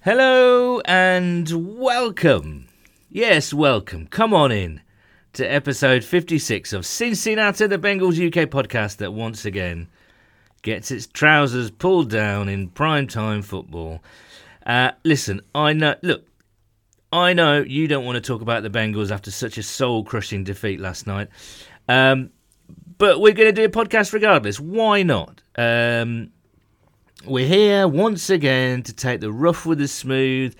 Hello and welcome. Yes, welcome. Come on in to episode 56 of Cincinnati, the Bengals UK podcast that once again gets its trousers pulled down in primetime football. Uh, listen, I know, look, I know you don't want to talk about the Bengals after such a soul crushing defeat last night. Um, but we're going to do a podcast regardless. Why not? Um, we're here once again to take the rough with the smooth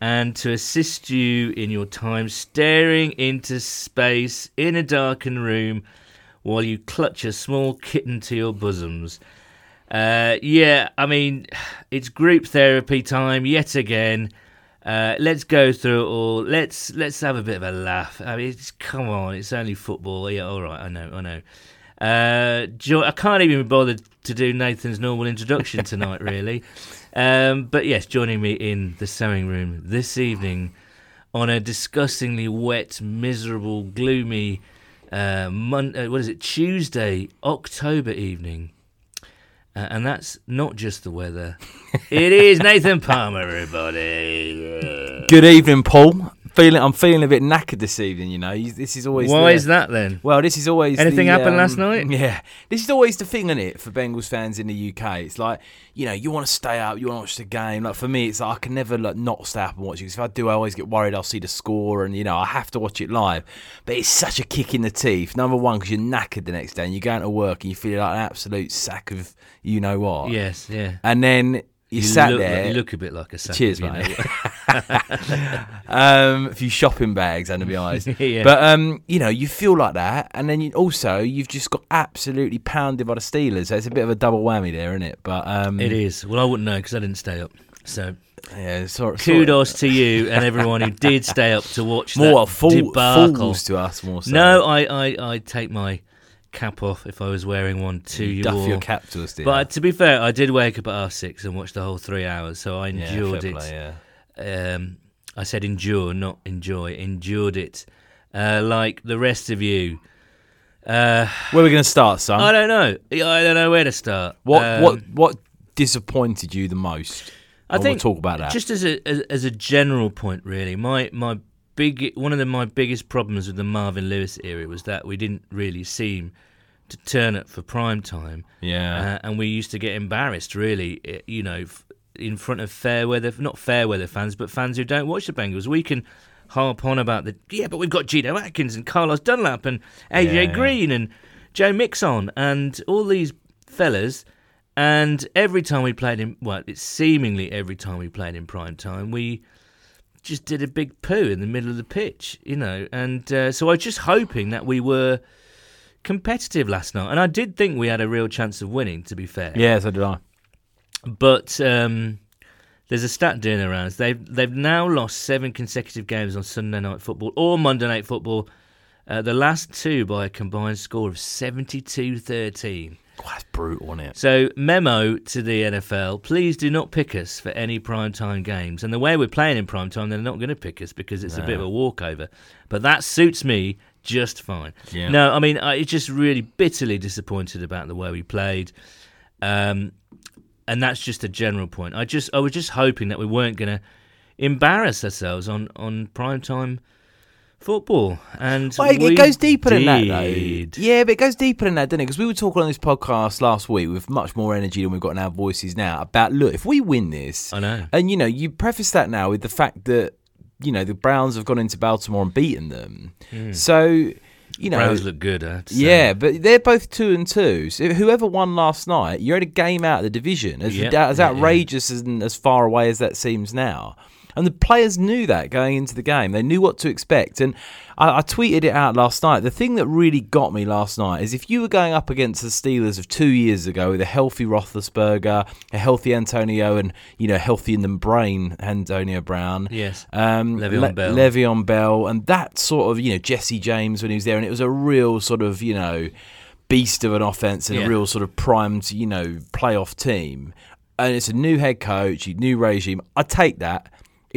and to assist you in your time staring into space in a darkened room while you clutch a small kitten to your bosoms. Uh, yeah, I mean, it's group therapy time yet again. Uh, let's go through it all. Let's let's have a bit of a laugh. I mean, it's, come on, it's only football. Yeah, all right, I know, I know. Uh, jo- I can't even be bothered to do Nathan's normal introduction tonight, really. Um, but yes, joining me in the sewing room this evening on a disgustingly wet, miserable, gloomy, uh, mon- uh, what is it, Tuesday, October evening. Uh, and that's not just the weather. it is Nathan Palmer, everybody. Good evening, Paul. Feeling, I'm feeling a bit knackered this evening. You know, this is always. Why the- is that then? Well, this is always. Anything the, happened um, last night? Yeah, this is always the thing, is it, for Bengals fans in the UK? It's like you know, you want to stay up, you want to watch the game. Like for me, it's like I can never like not stay up and watch it. 'cause if I do, I always get worried. I'll see the score, and you know, I have to watch it live. But it's such a kick in the teeth. Number one, because you're knackered the next day, and you're going to work, and you feel like an absolute sack of you know what. Yes, yeah. And then you, sat look, there. You look a bit like a sack Cheers, mate. um, a few shopping bags, and to be honest. Yeah. But um, you know, you feel like that, and then you, also you've just got absolutely pounded by the Steelers. So it's a bit of a double whammy there, isn't it? But um, It is. Well, I wouldn't know because I didn't stay up. So Yeah, kudos to you and everyone who did stay up to watch more that fool, debacle. fools to us more. So. No, I, I, I take my cap off if I was wearing one to you duff your cap to us, dear. But to be fair, I did wake up at half six and watch the whole three hours, so I yeah, endured fair it. play, yeah. Um, I said endure, not enjoy. Endured it, uh, like the rest of you. Uh, Where are we going to start, son? I don't know. I don't know where to start. what Um, what what disappointed you the most? I And think we'll talk about that. Just as a as, as a general point, really, my my big one of the, my biggest problems with the Marvin Lewis era was that we didn't really seem to turn up for prime time, yeah, uh, and we used to get embarrassed, really, eh, you know, f- in front of fair weather, not fair weather fans, but fans who don't watch the Bengals. We can harp on about the yeah, but we've got Geno Atkins and Carlos Dunlap and AJ Yeah. Green and Joe Mixon and all these fellas. And every time we played in, well, it's seemingly every time we played in prime time, we just did a big poo in the middle of the pitch, you know. And uh, so I was just hoping that we were competitive last night. And I did think we had a real chance of winning, to be fair. yeah, so did I. But um, there's a stat doing around. They've they've now lost seven consecutive games on Sunday night football or Monday night football. Uh, the last two by a combined score of 72-13. That's brutal, isn't it? So, memo to the NFL: please do not pick us for any primetime games. And the way we're playing in primetime, they're not going to pick us because it's a bit of a walkover. But that suits me just fine. Yeah. No, I mean, I just really bitterly disappointed about the way we played. Um, and that's just a general point. I just, I was just hoping that we weren't going to embarrass ourselves on on primetime football. And Well, it goes deeper than that, though. Yeah, but it goes deeper than that, doesn't it? Because we were talking on this podcast last week with much more energy than we've got in our voices now about look, if we win this, I know. and you know, you preface that now with the fact that you know the Browns have gone into Baltimore and beaten them, hmm. so you know. Browns look good. I have to say. yeah, but they're both two and two. So whoever won last night, you're at a game out of the division. As, Yeah, as yeah, yeah. outrageous and as far away as that seems now. And the players knew that going into the game. They knew what to expect. And I, I tweeted it out last night. The thing that really got me last night is if you were going up against the Steelers of two years ago with a healthy Roethlisberger, a healthy Antonio, and you know healthy in the brain Antonio Brown. Yes. Um, Le'Veon Bell. Le'Veon Bell, and that sort of you know Jesse James when he was there, and it was a real sort of you know beast of an offense and Yeah. a real sort of primed you know playoff team. And it's a new head coach, a new regime. I take that.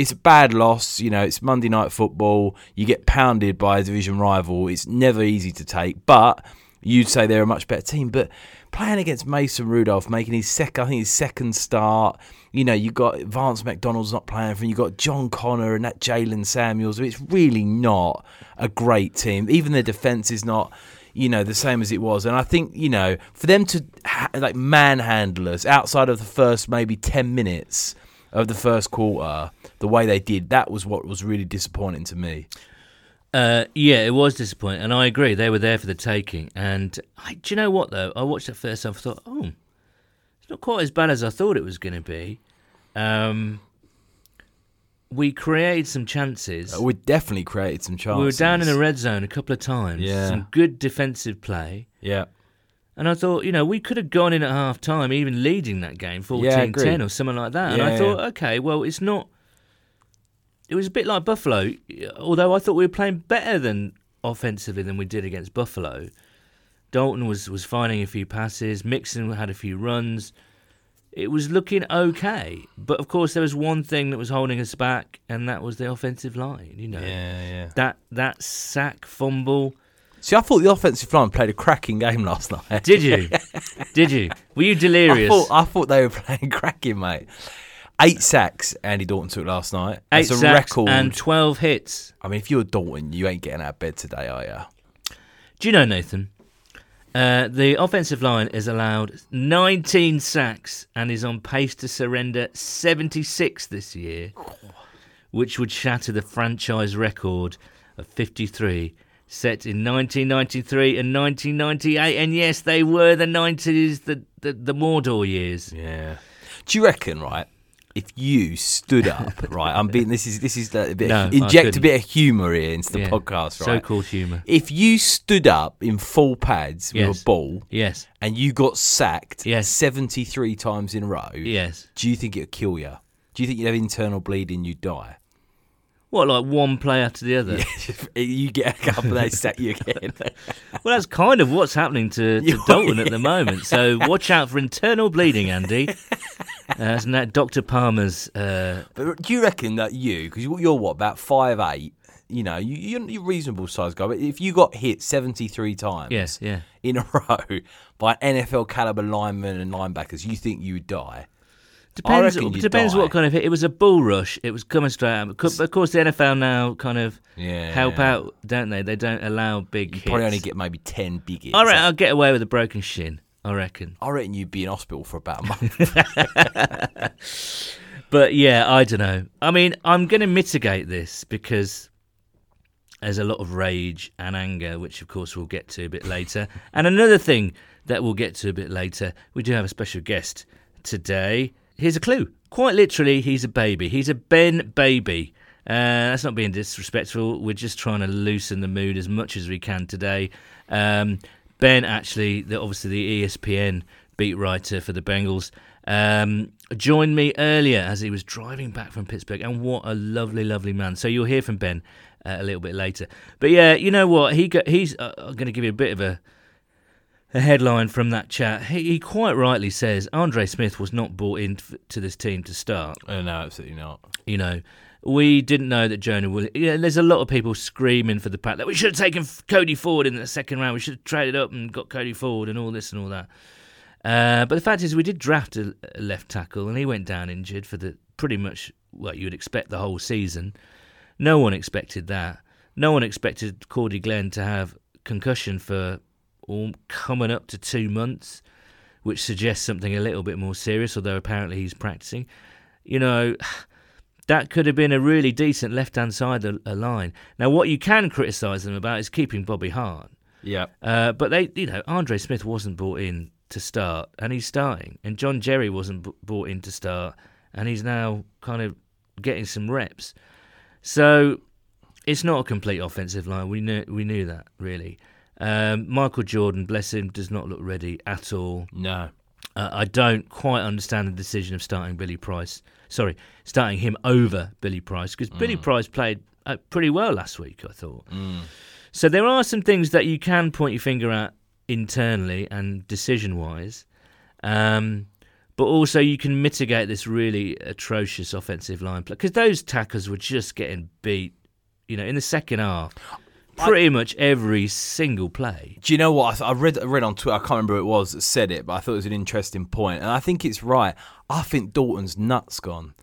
It's a bad loss, you know. It's Monday night football. You get pounded by a division rival. It's never easy to take, but you'd say they're a much better team. But playing against Mason Rudolph, making his second, I think his second start. You know, you got Vance McDonald's not playing for him. You got John Connor and that Jaylen Samuels. It's really not a great team. Even their defense is not you know, the same as it was. And I think, you know, for them to ha- like manhandle us outside of the first maybe 10 minutes of the first quarter, the way they did, that was what was really disappointing to me. Uh, yeah, it was disappointing, and I agree. They were there for the taking. And I, do you know what though? I watched it first. I thought, oh, it's not quite as bad as I thought it was going to be. Um, we created some chances. Uh, we definitely created some chances. We were down in the red zone a couple of times. Yeah. Some good defensive play. Yeah. And I thought, you know, we could have gone in at half time, even leading that game 14 Yeah, 10 agreed. or something like that. and I thought, yeah. okay, well, it's not. It was a bit like Buffalo, although I thought we were playing better than offensively than we did against Buffalo. Dalton was, was finding a few passes, Mixon had a few runs. It was looking okay. But of course, there was one thing that was holding us back, and that was the offensive line. You know, Yeah, yeah. that, that sack fumble. See, I thought the offensive line played a cracking game last night. Did you? did you? Were you I delirious? thought, I thought they were playing cracking, mate. Eight sacks Andy Dalton took last night. Eight That's a sacks record. and 12 hits. I mean, if you're Dalton, you ain't getting out of bed today, are you? Do you know, Nathan? Uh, the offensive line is allowed 19 sacks and is on pace to surrender 76 this year, which would shatter the franchise record of 53 set in 1993 and 1998. And yes, they were the 90s, the, the, the Mordor years. Yeah. Do you reckon, right? If you stood up, right? I'm being this is this is the, a bit No, I inject a bit of humour here into the Yeah. podcast, right? So called humour. If you stood up in full pads with Yes. a ball Yes, and you got sacked Yes. 73 times in a row, yes. do you think it'd kill you? Do you think you'd have internal bleeding, you'd die? What, like one play after the other? you get a couple, they sack you again. Well, that's kind of what's happening to, to Dalton at the moment. So watch out for internal bleeding, Andy. Uh, isn't that Dr. Palmer's? Uh, But do you reckon that you, because you're what about five eight? You know, you, you're a reasonable size guy. But if you got hit seventy three times, yes, yeah. in a row by NFL caliber linemen and linebackers, you think you would die? Depends. Depends die. what kind of hit. It was a bull rush. It was coming straight out. But of course, the NFL now kind of Yeah, help out, don't they? They don't allow big hits. Probably only get maybe ten big hits. All right, I'll get away with a broken shin. I reckon. I reckon you'd be in hospital for about a month. But yeah, I don't know. I mean, I'm going to mitigate this because there's a lot of rage and anger, which of course we'll get to a bit later. and another thing that we'll get to a bit later, we do have a special guest today. Here's a clue. Quite literally, he's a baby. He's a Ben baby. Uh, that's not being disrespectful. We're just trying to loosen the mood as much as we can today. Um, ben, actually, the, obviously the ESPN beat writer for the Bengals, um, joined me earlier as he was driving back from Pittsburgh. And what a lovely, lovely man. So you'll hear from Ben uh, a little bit later. But yeah, you know what? He got, he's. Uh, going to give you a bit of a a headline from that chat. He, he quite rightly says Andre Smith was not brought in to this team to start. oh, no, absolutely not. You know, we didn't know that Jonah will. Yeah, there's a lot of people screaming for the pack that we should have taken Cody Ford in the second round. We should have traded up and got Cody Ford and all this and all that. Uh, but the fact is, we did draft a, a left tackle, and he went down injured for the pretty much what you would expect the whole season. No one expected that. No one expected Cordy Glenn to have concussion for coming up to two months, which suggests something a little bit more serious. Although apparently he's practicing. You know, that could have been a really decent left-hand side of a line. Now, what you can criticise them about is keeping Bobby Hart. Yeah. Uh, but they, you know, Andre Smith wasn't brought in to start, and he's starting. And John Jerry wasn't b- brought in to start, and he's now kind of getting some reps. So it's not a complete offensive line. We knew we knew that really. Um, Michael Jordan, bless him, does not look ready at all. No. Uh, I don't quite understand the decision of starting Billy Price. Sorry, starting him over Billy Price because Billy Price played uh, pretty well last week. I thought. So there are some things that you can point your finger at internally and decision-wise, um, but also you can mitigate this really atrocious offensive line play because those tackers were just getting beat. You know, in the second half, pretty much every single play. Do you know what? I, th- I read I read on Twitter. I can't remember who it was that said it, but I thought it was an interesting point, and I think it's right. I think Dalton's nuts gone.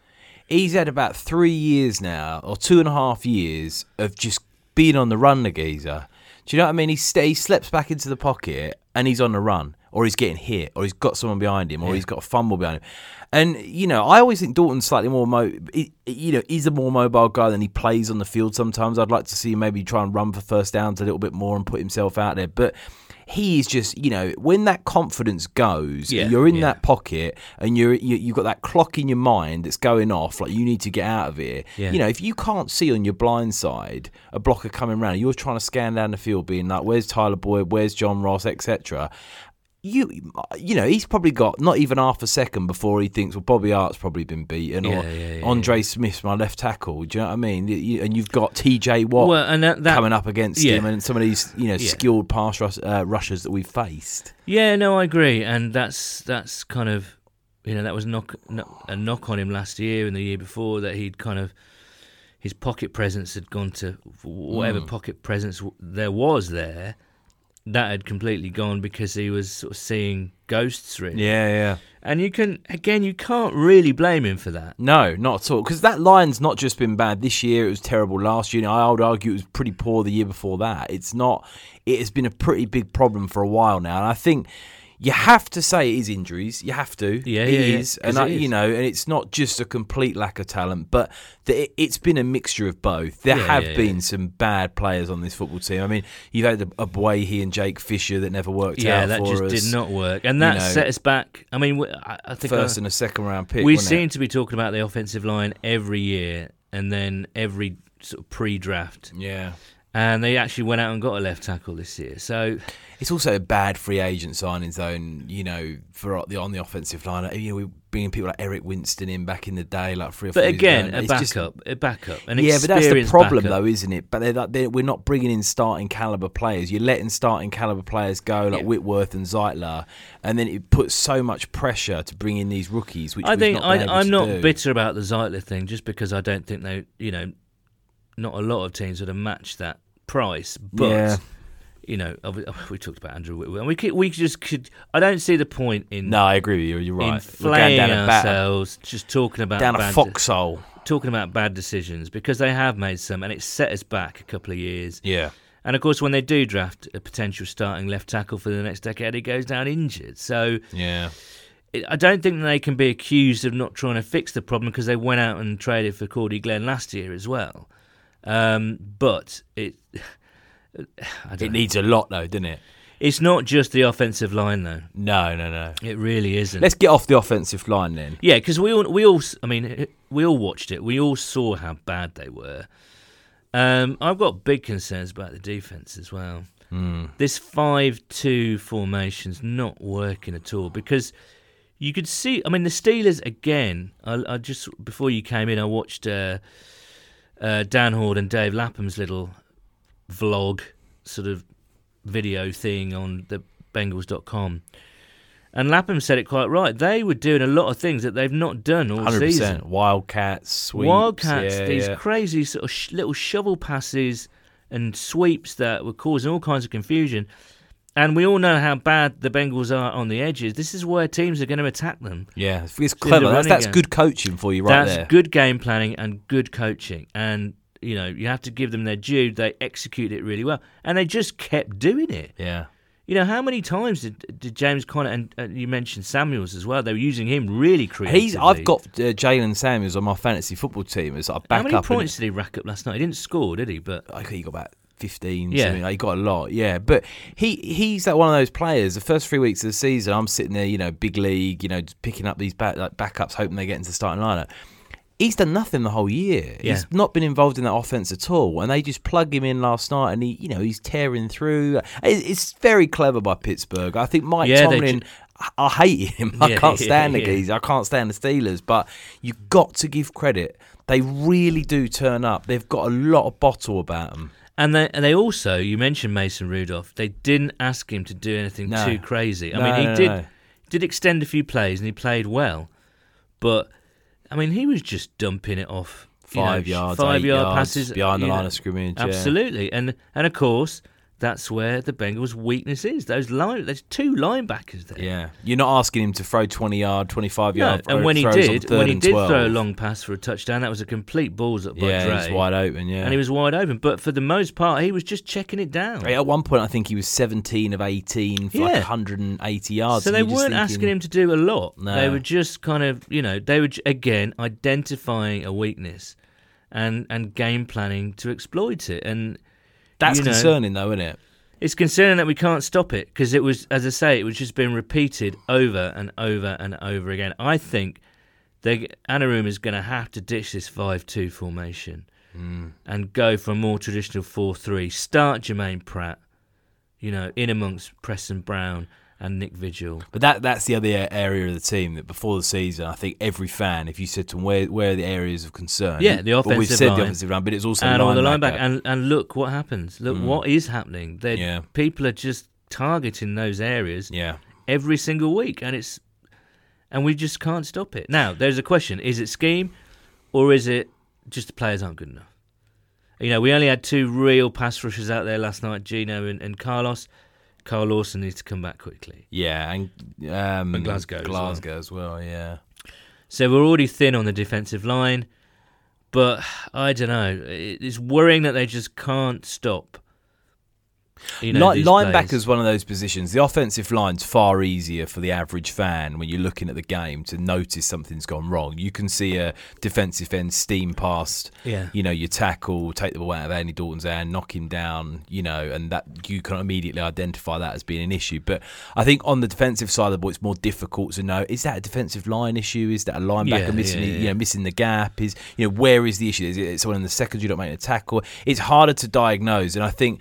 He's had about three years now, or two and a half years of just being on the run, the geezer. Do you know what I mean? He, st- he slips back into the pocket and he's on the run, or he's getting hit, or he's got someone behind him, or Yeah. he's got a fumble behind him. And you know, I always think Dalton's slightly more, mo- you know, he's a more mobile guy than he plays on the field. Sometimes I'd like to see him maybe try and run for first downs a little bit more and put himself out there, but. He is just, you know, when that confidence goes, Yeah, you're in yeah. that pocket, and you're you, you've got that clock in your mind that's going off, like you need to get out of here. Yeah. You know, if you can't see on your blind side a blocker coming around, you're trying to scan down the field, being like, "Where's Tyler Boyd? Where's John Ross, etc." You, you know, he's probably got not even half a second before he thinks, "Well, Bobby Hart's probably been beaten," or Yeah, yeah, yeah, Andre Smith's my left tackle. Do you know what I mean? You- And you've got T.J. Watt Well, and that, that coming up against him, and some of these, you know, skilled pass rush, uh, rushers that we've faced. Yeah, no, I agree, and that's that's kind of you know that was knock, no- a knock on him last year and the year before that he'd kind of his pocket presence had gone to whatever Mm. pocket presence there was there. That had completely gone because he was sort of seeing ghosts, really. Yeah, yeah. And you can again, you can't really blame him for that. No, not at all. Because that line's not just been bad this year; it was terrible last year. And I would argue it was pretty poor the year before that. It's not. It has been a pretty big problem for a while now, and I think you have to say it is injuries. You have to. Yeah, it yeah, yeah, is. 'cause and I, it is. you know, and it's not just a complete lack of talent, but the, it, it's been a mixture of both. There Yeah, have yeah, been yeah. some bad players on this football team. I mean, you've had Ogbuehi and Jake Fisher that never worked out. Yeah, that just us. did not work, and that know, set us back. I mean, I, think First I- and a second round pick. we wasn't it? seem to be talking about the offensive line every year, and then every sort of pre-draft, Yeah. And they actually went out and got a left tackle this year. So It's also a bad free agent signing zone, you know, for the on the offensive line. Uh, you know, we're bringing people like Eric Winston in back in the day, like three or four. But years again, ago, a and it's just- backup, a backup, an yeah, but that's the problem, backup. though, isn't it? But they're, like- they're, we're not bringing in starting caliber players. You're letting starting caliber players go, like Yeah. Whitworth and Zeitler, and then it puts so much pressure to bring in these rookies. Which I think I, to not do. bitter about the Zeitler thing, just because I don't think they, you know, not a lot of teams would have matched that price. But Yeah. you know, uh, uh, we talked about Andrew Whitworth, and we could, we just could. I don't see the point in No, I agree with you. You're right. We're inflaming down bat, just talking about down a foxhole. talking about bad decisions because they have made some, and it's set us back a couple of years. Yeah. And of course, when they do draft a potential starting left tackle for the next decade, he goes down injured. So Yeah. it, I don't think they can be accused of not trying to fix the problem because they went out and traded for Cordy Glenn last year as well. Um, but it, It know. needs a lot, though, doesn't it? it's not just the offensive line though. No, no, no. It really isn't. Let's get off the offensive line then. Yeah, because we all we all I mean we all watched it. We all saw how bad they were. Um, I've got big concerns about the defense as well. Mm. This five-two formation's not working at all because you could see. I mean, the Steelers again. I, I just before you came in, I watched uh, uh, Dan Hoard and Dave Lapham's little vlog sort of video thing on the Bengals.com. And Lapham said it quite right. They were doing a lot of things that they've not done all Hundred season. Wildcats, sweeps. Wildcats, yeah, these yeah. crazy sort of sh- little shovel passes and sweeps that were causing all kinds of confusion. And we all know how bad the Bengals are on the edges. This is where teams are going to attack them. Yeah, it's, it's in the clever. That's, that's good coaching for you, right there. That's there. good game planning and good coaching. And you know you have to give them their due. They execute it really well, and they just kept doing it. Yeah, You know how many times did, did James Conner and uh, you mentioned Samuels as well? They were using him really creatively. he's. I've got uh, Jaylen Samuels on my fantasy football team as a how many and- points did he rack up last night? He didn't score, did he? But I think he got about fifteen. Yeah. something. Like, he got a lot. Yeah, but he he's like one of those players. The first three weeks of the season, I'm sitting there, you know, big league, you know, just picking up these back, like backups, hoping they get into the starting lineup. He's done nothing the whole year. Yeah. He's not been involved in that offense at all, and they just plug him in last night, and he, you know, he's tearing through. It's very clever by Pittsburgh. I think Mike Yeah, Tomlin. I- I hate him. I Yeah, can't stand the geezer. I can't stand the Steelers. But you've got to give credit. They really do turn up. They've got a lot of bottle about them. And they and they also you mentioned Mason Rudolph. They didn't ask him to do anything No. too crazy. I No, mean, he no, did did extend a few plays and he played well, but I mean, he was just dumping it off you know, Five yards, five yard yards, passes behind the line know, of scrimmage. yeah. Absolutely, and and of course that's where the Bengals' weakness is. Those line, there's two linebackers there. Yeah, you're not asking him to throw 20 yard, 25 No, yard. and when he did, when he did 12. throw a long pass for a touchdown, that was a complete balls up by yeah, Dre, he's wide open. Yeah, and he was wide open. But for the most part, he was just checking it down. At one point, I think he was 17 of 18 for like 180 yards. So they weren't thinking, asking him to do a lot. No. They were just kind of, you know, they were again identifying a weakness and and game planning to exploit it. And That's you know, concerning, though, isn't it? It's concerning that we can't stop it because it was, as I say, it was just being repeated over and over and over again. I think they Anarumo is going to have to ditch this five-two formation hmm. and go for a more traditional four-three. Start Germaine Pratt, you know, in amongst Preston Brown and Nick Vigil. But that that's the other area of the team that before the season, I think every fan, if you said to them where where are the areas of concern, Yeah, the But we've said line. the offensive line, but it's also and all the linebacker. linebacker. And and look what happens. Look mm. what is happening. They're, Yeah. people are just targeting those areas. yeah, every single week, and it's and we just can't stop it. Now, there's a question: Is it scheme, or is it just the players aren't good enough? You know, we only had two real pass rushers out there last night, Geno and, and Carlos. Carl Lawson needs to come back quickly. yeah, and um, And Glasgow as well. Glasgow as well. Yeah, So we're already thin on the defensive line, but I don't know. It's worrying that they just can't stop. You know, Li- these linebacker's players. one of those positions. The offensive line's far easier for the average fan when you're looking at the game to notice something's gone wrong. You can see a defensive end steam past, Yeah. you know, your tackle, take the ball out of Andy Dalton's hand, knock him down, you know, and that you can immediately identify that as being an issue. But I think on the defensive side of the ball, it's more difficult to know: is that a defensive line issue? Is that a linebacker Yeah, missing, yeah, you know, missing the gap? Is you know, where is the issue? Is it someone in the secondary not making a tackle? It's harder to diagnose, and I think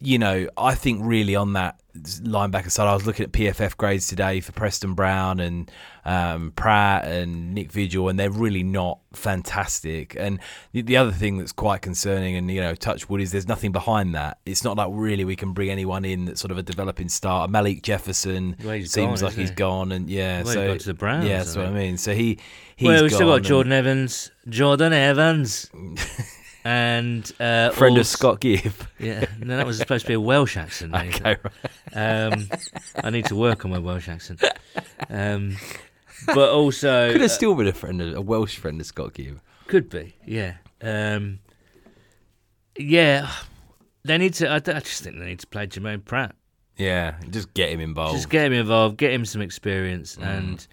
you know, I think really on that linebacker side, I was looking at PFF grades today for Preston Brown and um, Pratt and Nick Vigil, and they're really not fantastic. And the, the other thing that's quite concerning, and you know, Touchwood is there's nothing behind that. It's not like really we can bring anyone in that's sort of a developing star. Malik Jefferson Well, seems gone, like he's he? gone, and yeah, Well, so to the Browns, yeah, that's what I mean. So he he's well, we've still got Jordan Evans, Jordan Evans, and uh, friend of Scott Gibb. Yeah, no, that was supposed to be a Welsh accent. okay, right. Um, I need to work on my Welsh accent. Um, but also could have uh, still been a friend, of, a Welsh friend of Scott Gibb. could be, yeah, um, yeah. They need to. I, I just think they need to play Germaine Pratt. Yeah, just get him involved. Just get him involved, get him some experience, Mm. and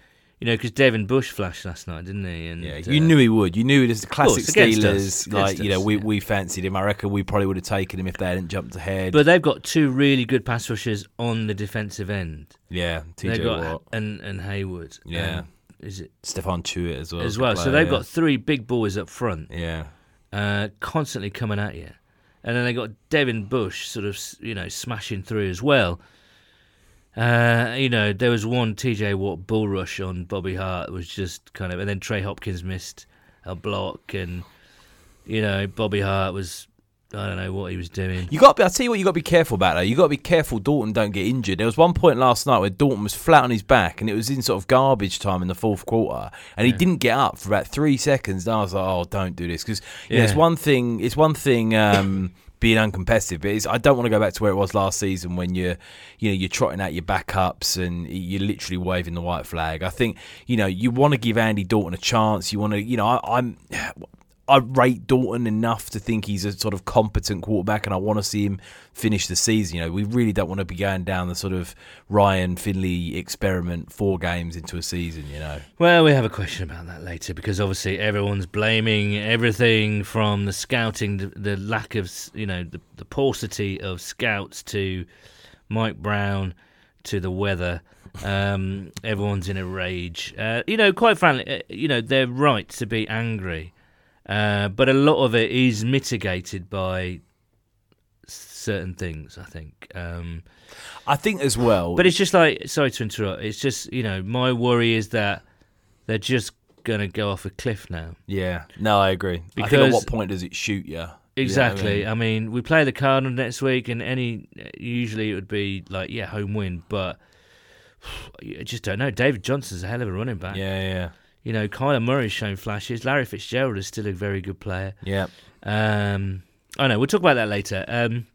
you know, because Devin Bush flashed last night, didn't he? And Yeah, uh, you knew he would. You knew it was the classic course, Steelers. Like you know, us, we, yeah. we fancied him. I reckon we probably would have taken him if they hadn't jumped ahead. But they've got two really good pass rushers on the defensive end. yeah, TJ Watt, and and Heyward. Yeah. Um, is it Stephon Tuitt as well. as well? So they've yeah. got three big boys up front. yeah. uh, constantly coming at you. And then they got Devin Bush sort of, you know, smashing through as well. Uh, you know, there was one TJ Watt bull rush on Bobby Hart was just kind of, and then Trey Hopkins missed a block, and you know, Bobby Hart was, I don't know what he was doing. You got. I'll tell you what. You got to be careful about that. You got to be careful. Dalton don't get injured. There was one point last night where Dalton was flat on his back, and it was in sort of garbage time in the fourth quarter, and he didn't get up for about three seconds. And I was like, "Oh, don't do this," because know, it's one thing. It's one thing. Um, being uncompetitive, but I don't want to go back to where it was last season when you're, you know, you're trotting out your backups and you're literally waving the white flag. I think, you know, you want to give Andy Dalton a chance. You want to, you know, I, I'm, I rate Dalton enough to think he's a sort of competent quarterback, and I want to see him finish the season. You know, we really don't want to be going down the sort of Ryan Finley experiment, four games into a season. You know, Well, we have a question about that later because obviously everyone's blaming everything from the scouting, the, the lack of, you know, the, the paucity of scouts to Mike Brown to the weather. Um, everyone's in a rage. Uh, you know, quite frankly, uh, you know, they're right to be angry, uh, but a lot of it is mitigated by certain things, I think. Um, I think as well. but it's just like, sorry to interrupt. It's just you know, my worry is that they're just gonna go off a cliff now. yeah, no, I agree. I think at what point does it shoot you? Exactly. Yeah, I, mean? we play the Cardinals next week, and any usually it would be like yeah, home win, but I just don't know. David Johnson's a hell of a running back. yeah, yeah. You know, Kyler Murray's shown flashes. Larry Fitzgerald is still a very good player. Yeah. Um, oh no, we'll talk about that later. Um,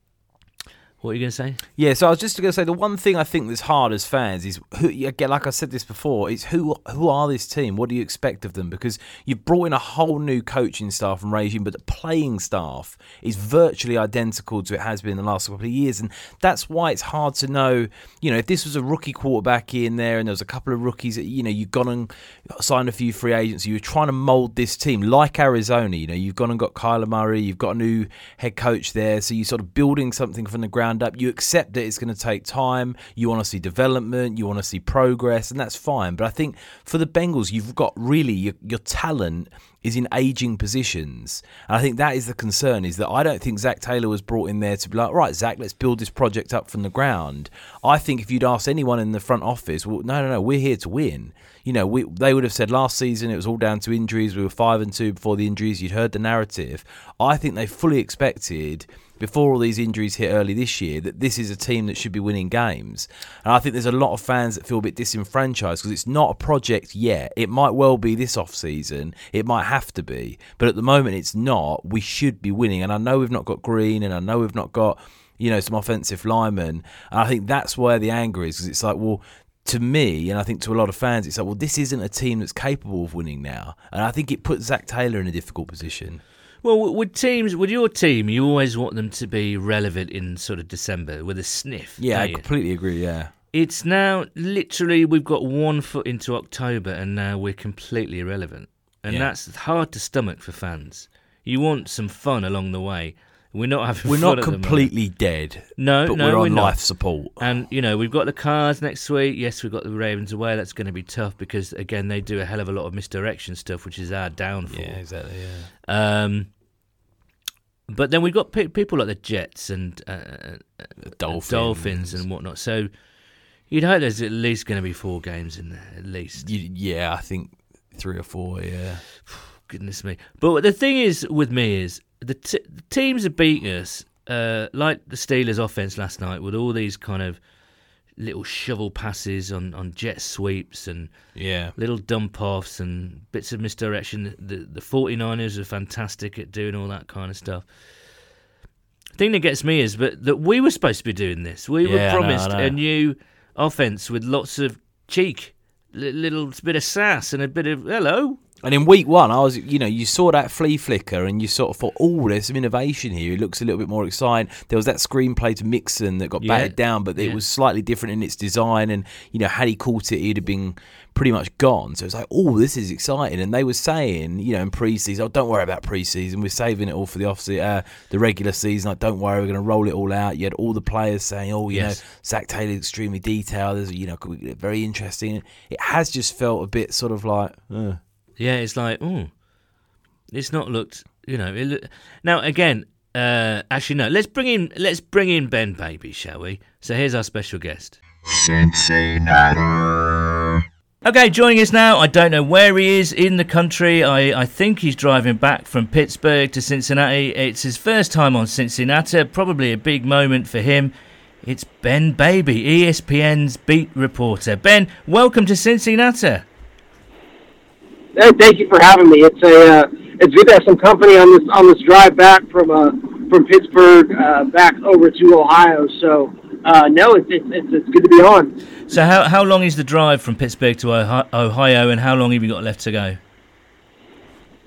what are you going to say? Yeah, so I was just going to say the one thing I think that's hard as fans is who again, like I said this before, it's who who are this team? What do you expect of them? Because you've brought in a whole new coaching staff and regime, but the playing staff is virtually identical to it has been the last couple of years, and that's why it's hard to know. You know, if this was a rookie quarterback in there and there was a couple of rookies, that, you know, you've gone and signed a few free agents, you were trying to mold this team like Arizona. You know, you've gone and got Kyler Murray, you've got a new head coach there, so you're sort of building something from the ground ground up. You accept that it's going to take time. You want to see development. You want to see progress, and that's fine. But I think for the Bengals, you've got really your, your talent is in aging positions. And I think that is the concern is that I don't think Zac Taylor was brought in there to be like, right, Zac, let's build this project up from the ground. I think if you'd asked anyone in the front office, well, no, no, no, we're here to win. You know, we, they would have said last season it was all down to injuries. We were five and two before the injuries. You'd heard the narrative. I think they fully expected before all these injuries hit early this year that this is a team that should be winning games. And I think there's a lot of fans that feel a bit disenfranchised because it's not a project yet. It might well be this off season. It might have to be, but at the moment it's not. We should be winning. And I know we've not got Green, and I know we've not got you know some offensive linemen. And I think that's where the anger is because it's like, well, to me, and I think to a lot of fans, it's like, well, this isn't a team that's capable of winning now. And I think it puts Zac Taylor in a difficult position. Well, with teams, with your team, you always want them to be relevant in sort of December with a sniff. Yeah, I completely agree. Yeah. It's now literally we've got one foot into October and now we're completely irrelevant. And yeah. that's hard to stomach for fans. You want some fun along the way. We're not having. We're not completely dead. No, but no, we're on we're life support. And you know, we've got the Cards next week. Yes, we've got the Ravens away. That's going to be tough because again, they do a hell of a lot of misdirection stuff, which is our downfall. Yeah, exactly. Yeah. Um, but then we've got pe- people like the Jets and uh, uh Dolphins. Dolphins and whatnot. So you'd hope there's at least going to be four games in there, at least. You, yeah, I think three or four. Yeah. Goodness me. But the thing is with me is the, t- the teams that beat us, uh, like the Steelers' offense last night, with all these kind of little shovel passes on, on jet sweeps and yeah, little dump offs and bits of misdirection. The the 49ers are fantastic at doing all that kind of stuff. The thing that gets me is but that we were supposed to be doing this. We yeah, were promised I know, I know. a new offense with lots of cheek, little bit of sass and a bit of hello. And in week one, I was, you know, you saw that flea flicker and you sort of thought, oh, there's some innovation here. It looks a little bit more exciting. There was that screenplay to Mixon that got Yeah. batted down, but it was slightly different in its design. And, you know, had he caught it, he'd have been pretty much gone. So it's like, oh, this is exciting. And they were saying, you know, in preseason, oh, don't worry about preseason. We're saving it all for the off uh, the regular season. Like, don't worry, we're going to roll it all out. You had all the players saying, oh, you Yes. know, Zac Taylor extremely detailed. There's, you know, very interesting. It has just felt a bit sort of like, uh. Yeah, it's like, oh, it's not looked, you know. It look, now again, uh, actually no. Let's bring in let's bring in Ben Baby, shall we? So here's our special guest. Cincinnati. Okay, joining us now. I don't know where he is in the country. I, I think he's driving back from Pittsburgh to Cincinnati. It's his first time on Cincinnati. Probably a big moment for him. It's Ben Baby, ESPN's beat reporter. Ben, welcome to Cincinnati. Hey, thank you for having me. It's a uh, it's good to have some company on this on this drive back from uh, from Pittsburgh uh, back over to Ohio. So uh, no, it's, it's it's it's good to be on. So how how long is the drive from Pittsburgh to Ohio, and how long have you got left to go?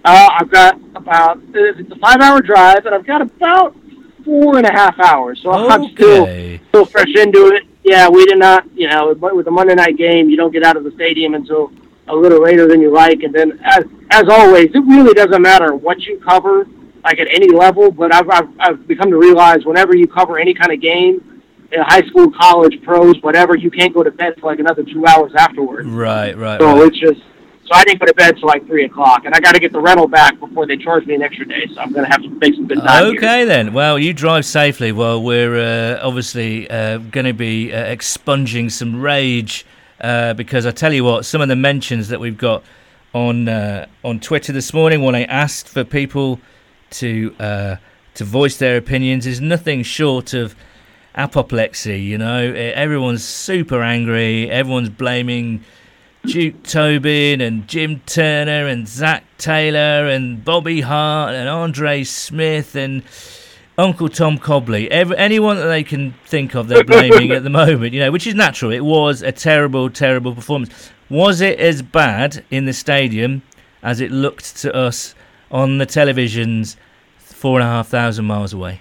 Uh, I've got about it's a five hour drive, and I've got about four and a half hours. So I'm still still fresh into it. Yeah, we did not, you know, with the Monday night game, you don't get out of the stadium until a little later than you like. And then, as, as always, it really doesn't matter what you cover, like at any level. But I've, I've, I've become to realize whenever you cover any kind of game, uh, high school, college, pros, whatever, you can't go to bed for like another two hours afterwards. Right, right, So right. it's just, so I didn't go to bed till like three o'clock, and I got to get the rental back before they charge me an extra day. So I'm gonna have to make some good time. here. Okay then. Well, you drive safely Well, we're uh, obviously uh, going to be uh, expunging some rage uh, because I tell you what, some of the mentions that we've got on uh, on Twitter this morning when I asked for people to uh, to voice their opinions is nothing short of apoplexy. You know, everyone's super angry. Everyone's blaming Duke Tobin and Jim Turner and Zac Taylor and Bobby Hart and Andre Smith and Uncle Tom Cobley. Every, anyone that they can think of, they're blaming at the moment. You know, which is natural. It was a terrible, terrible performance. Was it as bad in the stadium as it looked to us on the televisions four and a half thousand miles away?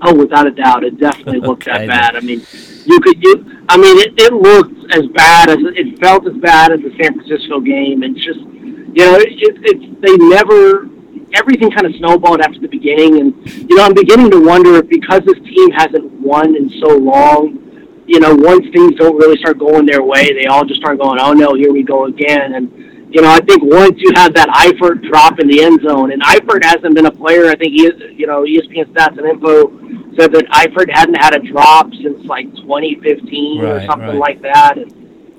Oh, without a doubt, it definitely looked that bad. I mean, you could, you, I mean, it, it looked as bad as it felt as bad as the San Francisco game, and just, you know, it, it, it's they never, everything kind of snowballed after the beginning, and you know, I'm beginning to wonder if because this team hasn't won in so long, you know, once things don't really start going their way, they all just start going, oh no, here we go again, and you know, I think once you have that Eifert drop in the end zone, and Eifert hasn't been a player. I think he, is, you know, ESPN Stats and Info said that Eifert hadn't had a drop since like 2015 right, or something right. like that. And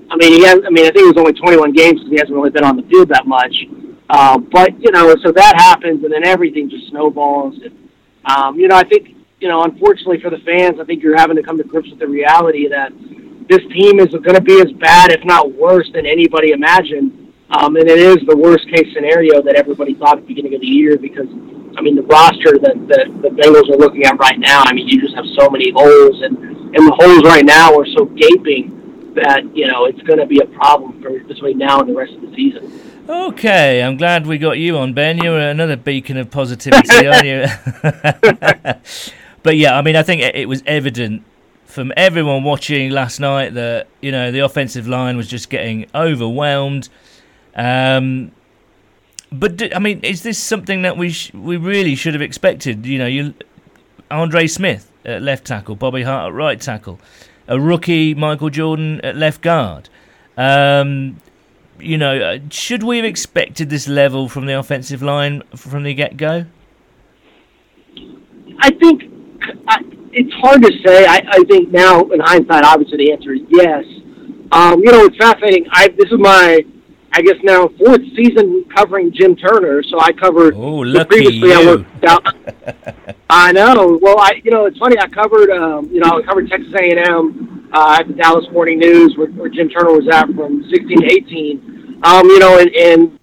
I mean, he has. I mean, I think it was only 21 games because he hasn't really been on the field that much. Uh, but you know, so that happens, and then everything just snowballs. And um, you know, I think you know, unfortunately for the fans, I think you're having to come to grips with the reality that this team is going to be as bad, if not worse, than anybody imagined um, and it is the worst case scenario that everybody thought at the beginning of the year because, I mean, the roster that, that the Bengals are looking at right now, I mean, you just have so many holes, and, and the holes right now are so gaping that, you know, it's going to be a problem for between now and the rest of the season. Okay, I'm glad we got you on, Ben. You're another beacon of positivity, aren't you? but yeah, I mean, I think it was evident from everyone watching last night that, you know, the offensive line was just getting overwhelmed. Um, but do, I mean, is this something that we sh- we really should have expected? You know, you Andre Smith at left tackle, Bobby Hart at right tackle, a rookie Michael Jordan at left guard. Um, you know, uh, should we have expected this level from the offensive line from the get go? I think I, it's hard to say. I, I think now, in hindsight, obviously the answer is yes. Um, you know, it's fascinating. I this is my I guess now fourth season covering Jim Turner. So I covered. Oh, lucky previously you. I worked out. I know. Well, I you know it's funny. I covered um, you know I covered Texas A and M uh, at the Dallas Morning News where, where Jim Turner was at from 16 to 18. Um, you know, and, and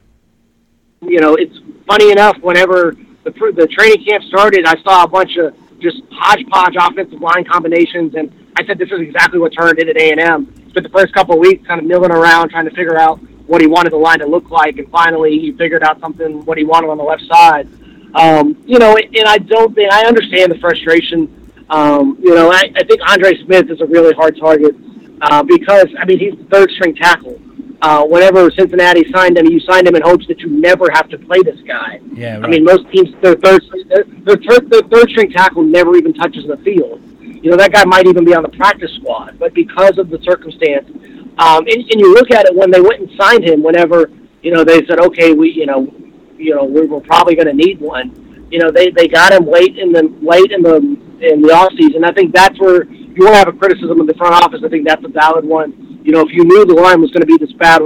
you know it's funny enough. Whenever the the training camp started, I saw a bunch of just hodgepodge offensive line combinations, and I said this is exactly what Turner did at A and M. Spent the first couple of weeks kind of milling around trying to figure out what he wanted the line to look like, and finally he figured out something what he wanted on the left side. Um, you know, and I don't think I understand the frustration. Um, you know, I, I think Andre Smith is a really hard target uh, because I mean he's the third string tackle. Uh, whenever Cincinnati signed him, you signed him in hopes that you never have to play this guy. Yeah, right. I mean, most teams their third their, their, their third string tackle never even touches the field. You know, that guy might even be on the practice squad, but because of the circumstance, um, and, and you look at it when they went and signed him. Whenever you know they said, okay, we you know, you know we're, we're probably going to need one. You know they they got him late in the late in the in the off season. I think that's where you want to have a criticism of the front office. I think that's a valid one. You know, if you knew the line was going to be this bad,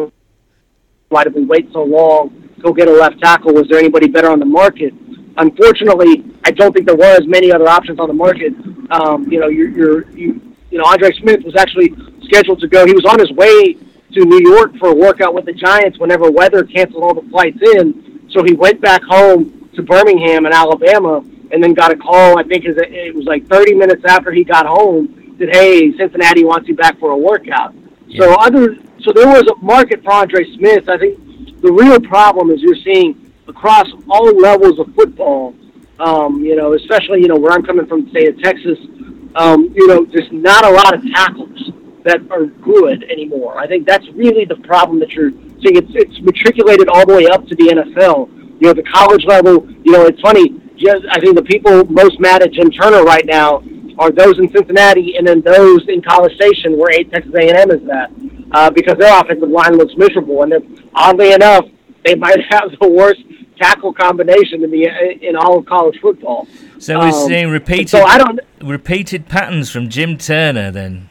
why did we wait so long? Go get a left tackle. Was there anybody better on the market? Unfortunately, I don't think there was many other options on the market. Um, you know, you're, you're you you know Andre Smith was actually scheduled to go. He was on his way to New York for a workout with the Giants whenever weather canceled all the flights in. So he went back home to Birmingham in Alabama and then got a call. I think it was like 30 minutes after he got home that hey, Cincinnati wants you back for a workout. Yeah. So other so there was a market for Andre Smith. I think the real problem is you're seeing across all levels of football. Um, you know, especially you know where I'm coming from, the state of Texas. Um, you know, there's not a lot of tackles that are good anymore. I think that's really the problem that you're seeing. It's it's matriculated all the way up to the NFL. You know, at the college level. You know, it's funny. Just I think the people most mad at Jim Turner right now are those in Cincinnati and then those in College Station, where Texas A&M is at, uh, because their offensive line looks miserable. And oddly enough, they might have the worst tackle combination in the in all of college football. So we're um, seeing repeated. So I don't repeated patterns from Jim Turner then.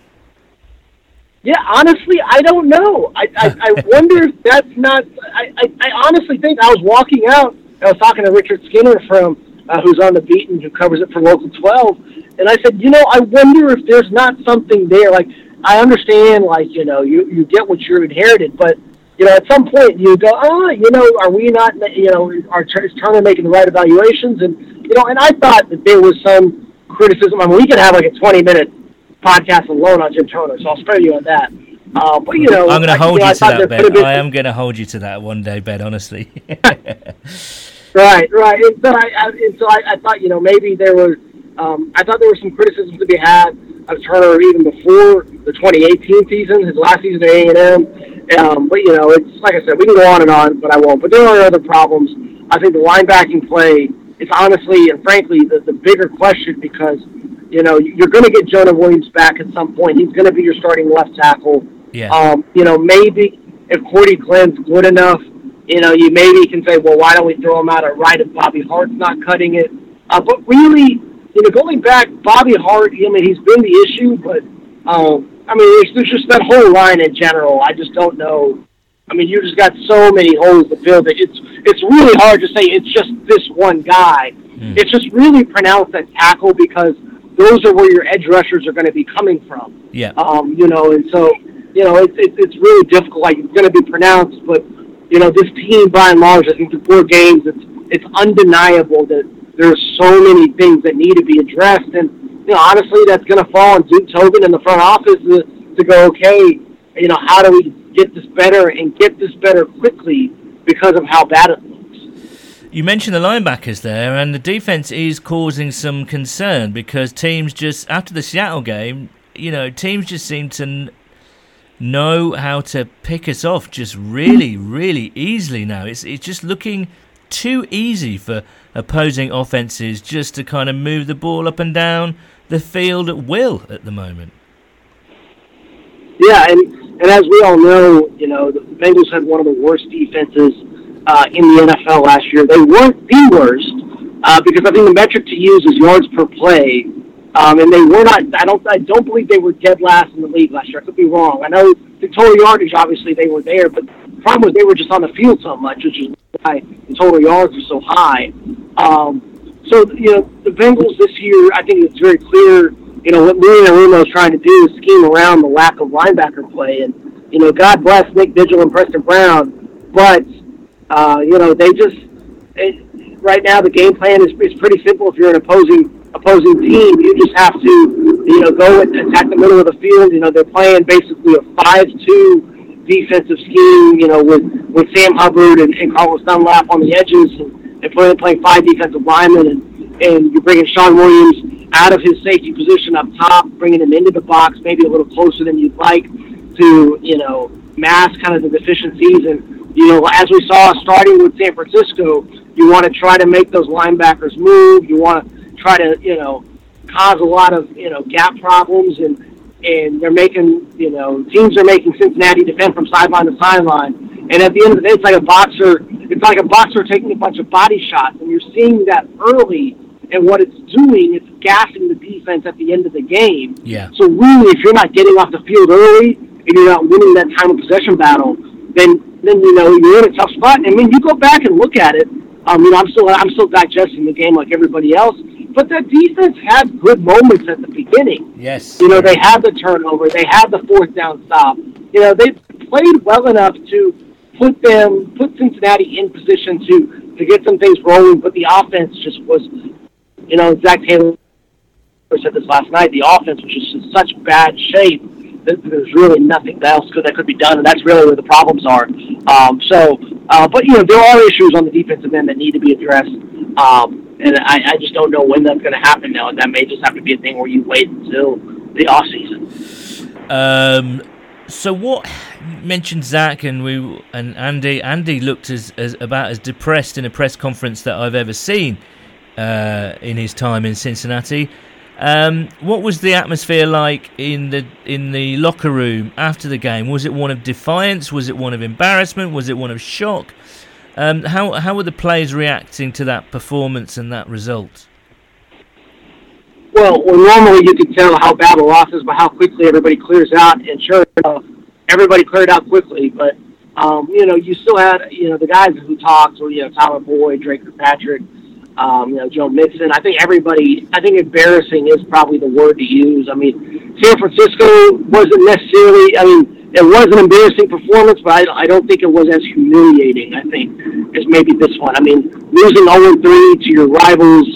Yeah, honestly, I don't know. I, I, I wonder if that's not. I, I, I honestly think I was walking out. I was talking to Richard Skinner from uh, who's on the beat and who covers it for Local 12, and I said, you know, I wonder if there's not something there. Like I understand, like you know, you you get what you're inherited, but you know, at some point you go, oh, you know, are we not, you know, are is Turner making the right evaluations? And you know, and I thought that there was some criticism. I mean, we could have like a 20 minute podcast alone on Jim Turner, so I'll spare you on that. Uh, but you know, I'm going to hold you, to that, Ben. I am going to hold you to that one day, Ben. Honestly. right, right. And so I, I and so I, I thought, you know, maybe there was, um, I thought there were some criticisms to be had of Turner even before the 2018 season, his last season at A&M. Um, but you know, it's like I said, we can go on and on, but I won't. But there are other problems. I think the linebacking play is honestly and frankly the, the bigger question because you know you're going to get Jonah Williams back at some point. He's going to be your starting left tackle. Yeah. Um, you know, maybe if Cordy Glenn's good enough, you know, you maybe can say, well, why don't we throw him out at right if Bobby Hart's not cutting it? Uh, but really, you know, going back, Bobby Hart, I mean, he's been the issue, but um, I mean, there's, there's just that whole line in general. I just don't know. I mean, you just got so many holes to fill that it's it's really hard to say it's just this one guy. Mm. It's just really pronounced at tackle because those are where your edge rushers are going to be coming from. Yeah. Um, you know, and so you know, it's it's, it's really difficult. Like it's going to be pronounced, but you know, this team by and large, I think the four games, it's it's undeniable that there's so many things that need to be addressed and you know, honestly, that's going to fall on Duke Tobin in the front office to, to go, okay, you know, how do we get this better and get this better quickly because of how bad it looks. You mentioned the linebackers there, and the defense is causing some concern because teams just, after the Seattle game, you know, teams just seem to know how to pick us off just really, really easily now. It's, it's just looking too easy for opposing offenses just to kind of move the ball up and down the field at will at the moment. Yeah, and and as we all know, you know the Bengals had one of the worst defenses uh, in the NFL last year. They weren't the worst uh, because I think the metric to use is yards per play, um, and they were not. I don't. I don't believe they were dead last in the league last year. I could be wrong. I know the total yardage, obviously, they were there, but the problem was they were just on the field so much, which is why the total yards were so high. Um, so, you know, the Bengals this year, I think it's very clear, you know, what Lou Anarumo is trying to do is scheme around the lack of linebacker play. And, you know, God bless Nick Vigil and Preston Brown, but, uh, you know, they just, it, right now the game plan is, is pretty simple. If you're an opposing opposing team, you just have to, you know, go and attack the middle of the field. You know, they're playing basically a 5-2 defensive scheme, you know, with, with Sam Hubbard and, and Carlos Dunlap on the edges. And, and playing, playing five defensive linemen, and, and you're bringing Shawn Williams out of his safety position up top, bringing him into the box, maybe a little closer than you'd like to, you know, mask kind of the deficiencies. And, you know, as we saw starting with San Francisco, you want to try to make those linebackers move. You want to try to, you know, cause a lot of, you know, gap problems. And, and they're making, you know, teams are making Cincinnati defend from sideline to sideline. And at the end of the day, it's like a boxer it's like a boxer taking a bunch of body shots, and you're seeing that early. And what it's doing, it's gassing the defense at the end of the game. Yeah. So really, if you're not getting off the field early and you're not winning that time of possession battle, then then you know you're in a tough spot. And I mean, you go back and look at it. Um, you know, I'm still I'm still digesting the game like everybody else. But the defense had good moments at the beginning. Yes. You know, they had the turnover, they had the fourth down stop. You know, they played well enough to put them, put Cincinnati in position to to get some things rolling. But the offense just was, you know, Zac Taylor said this last night. The offense was just in such bad shape there's really nothing else that could be done, and that's really where the problems are. Um, so, uh, but you know, there are issues on the defensive end that need to be addressed. Um, and I, I just don't know when that's going to happen now, and that may just have to be a thing where you wait until the off season. Um, so what mentioned Zac and we and Andy. Andy looked as, as about as depressed in a press conference that I've ever seen uh, in his time in Cincinnati. Um, what was the atmosphere like in the in the locker room after the game? Was it one of defiance? Was it one of embarrassment? Was it one of shock? Um, how how were the players reacting to that performance and that result? Well, well, normally you can tell how bad a loss is by how quickly everybody clears out, and sure enough, everybody cleared out quickly. But um, you know, you still had you know the guys who talked, you know Tyler Boyd, Dre Kirkpatrick. Um, you know, Joe Mixon. I think everybody. I think embarrassing is probably the word to use. I mean, San Francisco wasn't necessarily. I mean, it was an embarrassing performance, but I, I don't think it was as humiliating. I think as maybe this one. I mean, losing 0 3 to your rivals.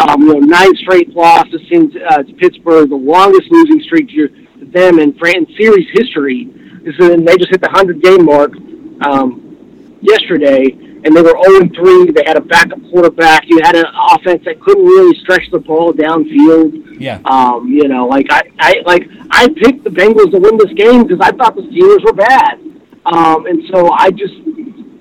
Um, you know, nine straight losses since uh, to Pittsburgh, the longest losing streak to, your, to them in, in series history. This is, and they just hit the hundred game mark um, yesterday and they were 0 3. They had a backup quarterback. You had an offense that couldn't really stretch the ball downfield. Yeah. Um, you know, like I, I like I picked the Bengals to win this game because I thought the Steelers were bad. Um, and so I just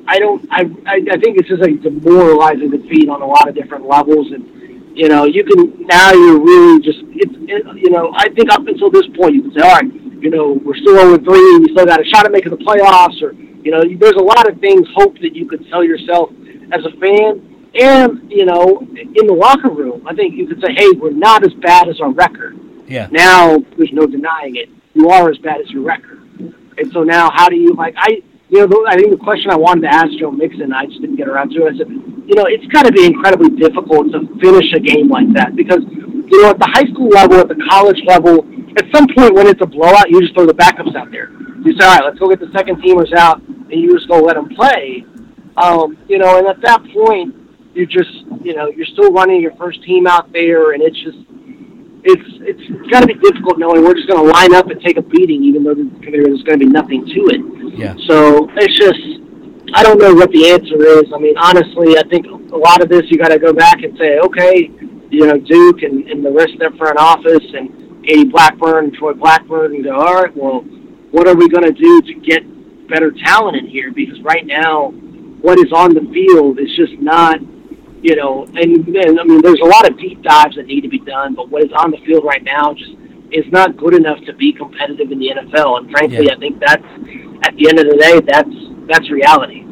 I don't I, I I think it's just a demoralizing defeat on a lot of different levels and you know, you can now you're really just it's it, you know, I think up until this point you can say, all right, you know, we're still 0 3 we still got a shot at making the playoffs or you know, there's a lot of things, hope that you could tell yourself as a fan. And, you know, in the locker room, I think you could say, hey, we're not as bad as our record. Yeah. Now, there's no denying it. You are as bad as your record. And so now, how do you, like, I, you know, I think the question I wanted to ask Joe Mixon, I just didn't get around to it. I said, you know, it's got to be incredibly difficult to finish a game like that because, you know, at the high school level, at the college level, at some point when it's a blowout, you just throw the backups out there. You say, all right, let's go get the second teamers out and you just go let them play. Um, you know, and at that point, you just, you know, you're still running your first team out there, and it's just, it's it's got to be difficult knowing we're just going to line up and take a beating, even though there's going to be nothing to it. Yeah. So it's just, I don't know what the answer is. I mean, honestly, I think a lot of this you got to go back and say, okay, you know, Duke and, and the rest of their front office and Katie Blackburn and Troy Blackburn, and go, all right, well, what are we going to do to get better talent in here because right now, what is on the field is just not, you know, and, and I mean, there's a lot of deep dives that need to be done, but what is on the field right now just is not good enough to be competitive in the NFL. And frankly, yeah. I think that's at the end of the day, that's that's reality.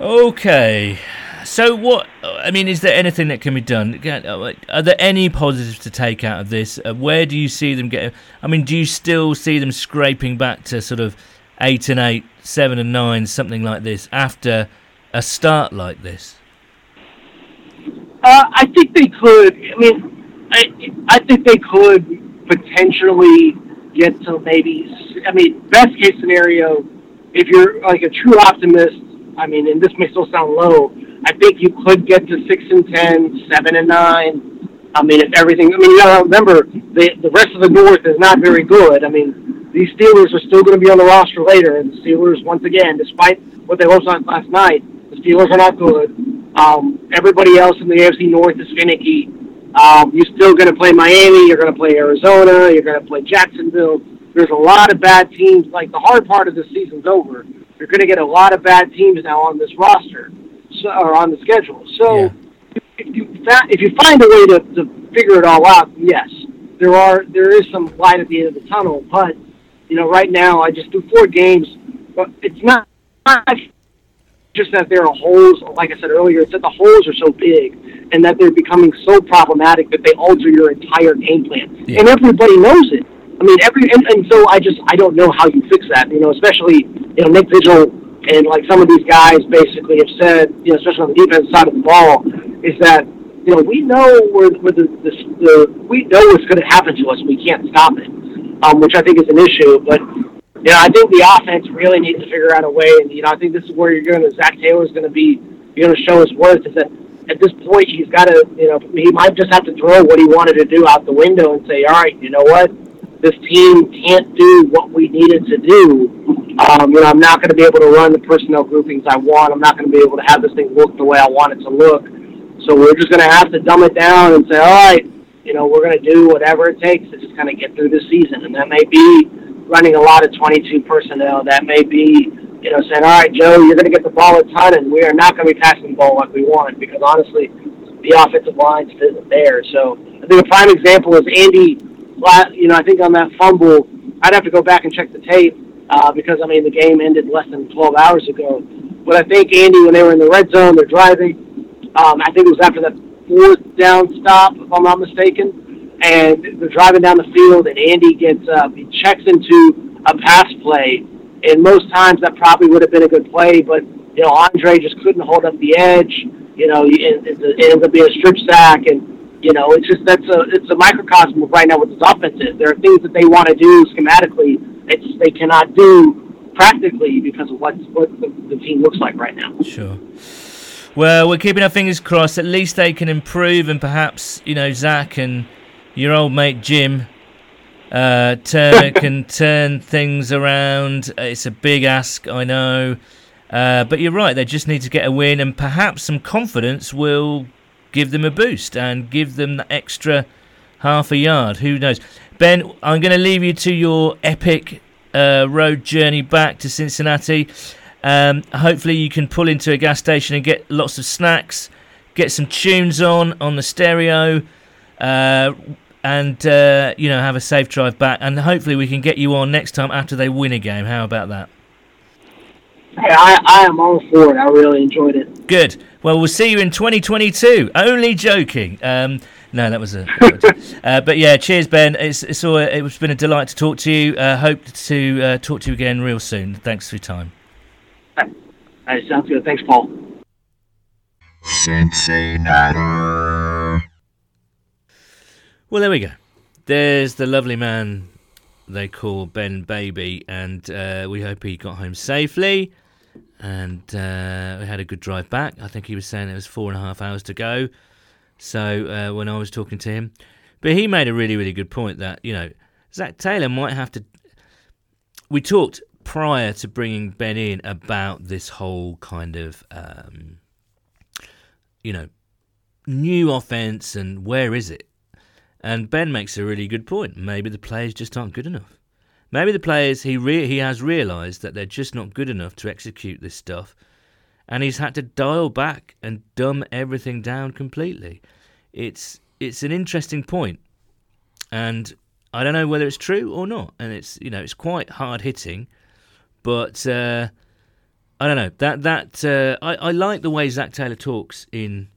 Okay. So what? I mean, is there anything that can be done? Are there any positives to take out of this? Uh, where do you see them getting? I mean, do you still see them scraping back to sort of eight and eight, seven and nine, something like this after a start like this? Uh, I think they could. I mean, I I think they could potentially get to maybe. I mean, best case scenario, if you're like a true optimist. I mean, and this may still sound low. I think you could get to six and ten, seven and nine. I mean, if everything. I mean, you gotta remember the the rest of the North is not very good. I mean, these Steelers are still going to be on the roster later, and the Steelers, once again, despite what they lost on last night, the Steelers are not good. Um, everybody else in the AFC North is finicky. Um, you're still going to play Miami. You're going to play Arizona. You're going to play Jacksonville. There's a lot of bad teams. Like the hard part of the season's over. You're going to get a lot of bad teams now on this roster, so, or on the schedule. So yeah. if you if you find a way to, to figure it all out, yes, there are there is some light at the end of the tunnel. But you know, right now I just do four games, but it's not, just that there are holes. Like I said earlier, it's that the holes are so big and that they're becoming so problematic that they alter your entire game plan, yeah. and everybody knows it. I mean, every and, and so I just I don't know how you fix that. You know, especially you know Nick Vigil and like some of these guys basically have said, you know, especially on the defense side of the ball, is that you know we know where, where the, the, the we know what's going to happen to us. We can't stop it um, which I think is an issue. But you know, I think the offense really needs to figure out a way. And you know, I think this is where you're going to Zac Taylor is going to be you're going to show his worth. Is that at this point he's got to you know he might just have to throw what he wanted to do out the window and say, all right, you know what, this team can't do what we needed to do. Um, you know, I'm not going to be able to run the personnel groupings I want. I'm not going to be able to have this thing look the way I want it to look. So we're just going to have to dumb it down and say, all right, you know, we're going to do whatever it takes to just kind of get through the season. And that may be running a lot of 22 personnel. That may be, you know, saying, all right, Joe, you're going to get the ball a ton, and we are not going to be passing the ball like we want because honestly, the offensive line isn't there. So I think a prime example is Andy. You know, I think on that fumble, I'd have to go back and check the tape uh, because I mean the game ended less than 12 hours ago. But I think Andy, when they were in the red zone, they're driving. Um, I think it was after that fourth down stop, if I'm not mistaken. And they're driving down the field, and Andy gets uh, he checks into a pass play. And most times that probably would have been a good play, but you know Andre just couldn't hold up the edge. You know, it, it, it ends up being a strip sack, and you know, it's just that's a it's a microcosm of right now what this offense is. There are things that they want to do schematically, it's they cannot do practically because of what what the, the team looks like right now. Sure. Well, we're keeping our fingers crossed. At least they can improve, and perhaps you know Zac and your old mate Jim uh, turn, can turn things around. It's a big ask, I know, uh, but you're right. They just need to get a win, and perhaps some confidence will give them a boost and give them the extra half a yard. Who knows? Ben, I'm going to leave you to your epic uh, road journey back to Cincinnati. Um, hopefully, you can pull into a gas station and get lots of snacks, get some tunes on on the stereo, uh, and uh, you know have a safe drive back. And hopefully, we can get you on next time after they win a game. How about that? Hey, I, I am all for it. I really enjoyed it. Good. Well, we'll see you in 2022. Only joking. Um, no, that was a. uh, but yeah, cheers, Ben. It's it's all, it's been a delight to talk to you. Uh, hope to uh, talk to you again real soon. Thanks for your time. All right, sounds good. Thanks, Paul. Cincinnati. Well, there we go. There's the lovely man they call Ben Baby, and uh, we hope he got home safely. And uh, we had a good drive back. I think he was saying it was four and a half hours to go. So uh, when I was talking to him, but he made a really, really good point that you know Zac Taylor might have to. We talked prior to bringing Ben in about this whole kind of, um, you know, new offense and where is it? And Ben makes a really good point. Maybe the players just aren't good enough. Maybe the players he re- he has realised that they're just not good enough to execute this stuff, and he's had to dial back and dumb everything down completely. It's it's an interesting point, and I don't know whether it's true or not. And it's you know it's quite hard hitting, but uh, I don't know that that uh, I I like the way Zac Taylor talks in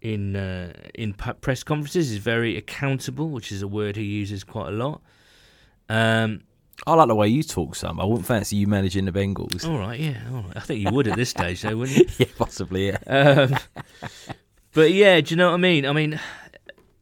in uh, in press conferences. He's very accountable, which is a word he uses quite a lot. Um, I like the way you talk, Sam. I wouldn't fancy you managing the Bengals. all right, yeah, all right. I think you would at this stage, though, wouldn't you? yeah, possibly. Yeah. Um, but yeah, do you know what I mean? I mean,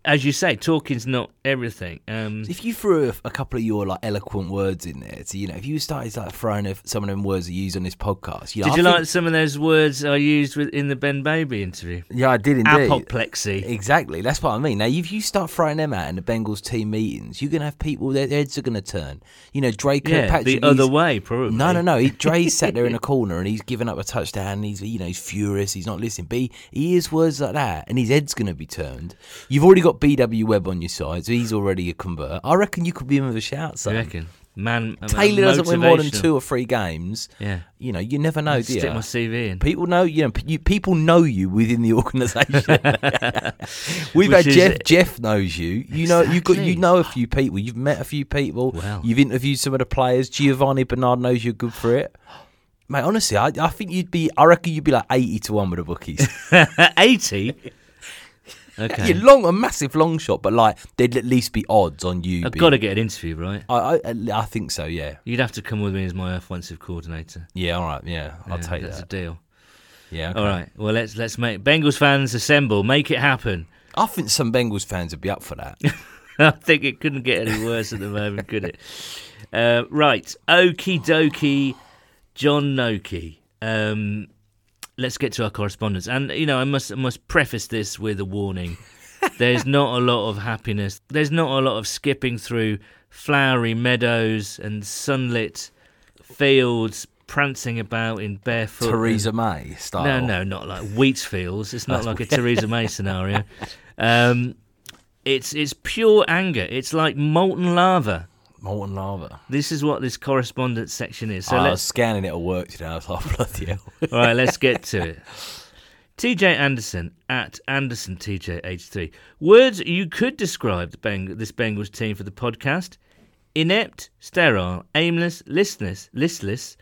as you say, talking's not everything. Um, If you threw a, a couple of your like eloquent words in there, to you know, if you started like throwing a, some of them words you use on this podcast, you know, did I you think- like some of those words I used with, in the Ben Baby interview? Yeah, I did indeed. Apoplexy. Exactly. That's what I mean. Now, if you start throwing them out in the Bengals team meetings, you're gonna have people their heads are gonna turn. You know, Dre Yeah, Kirkpatrick. the other way, probably. No, no, no. He, Dre's sat there in a corner and he's given up a touchdown. And he's, you know, he's furious. He's not listening. But he, he hears words like that, and his head's going to be turned. You've already got BW Webb on your side, so he's already a convert. I reckon you could be in with a shout, You I reckon? Man, Taylor doesn't win more than two or three games. Yeah. You know, you never know, do Stick you? my CV in. People know, you know, p- you, people know you within the organisation. We've Which had Jeff. Jeff knows you. You know, you got, you know a few people. You've met a few people. Wow. You've interviewed some of the players. Giovani Bernard knows you're good for it. Mate, honestly, I, I think you'd be. I reckon you'd be like eighty to one with the bookies. 80? Okay. You're long, a massive long shot, but like there'd at least be odds on you. I've being- got to get an interview, right? I, I, I think so. Yeah. You'd have to come with me as my offensive coordinator. Yeah. All right. Yeah. I'll Yeah, take that's that. a deal. Yeah. okay. All right. Well, let's let's make Bengals fans assemble. Make it happen. I think some Bengals fans would be up for that. I think it couldn't get any worse at the moment, could it? Uh, right. Okie dokie, John Noki. Um, let's get to our correspondence. And, you know, I must, I must preface this with a warning. There's not a lot of happiness. There's not a lot of skipping through flowery meadows and sunlit fields, prancing about in barefoot. Theresa May style. No, no, not like wheat fields. It's not like a Theresa May scenario. Um, it's it's pure anger. It's like molten lava. Molten lava. This is what this correspondence section is. So I was let's scanning it at work today. I was like, bloody hell. all right, let's get to it. TJ Anderson at Anderson TJ H3. Words you could describe the Beng- this Bengals team for the podcast: inept, sterile, aimless, listless, listless,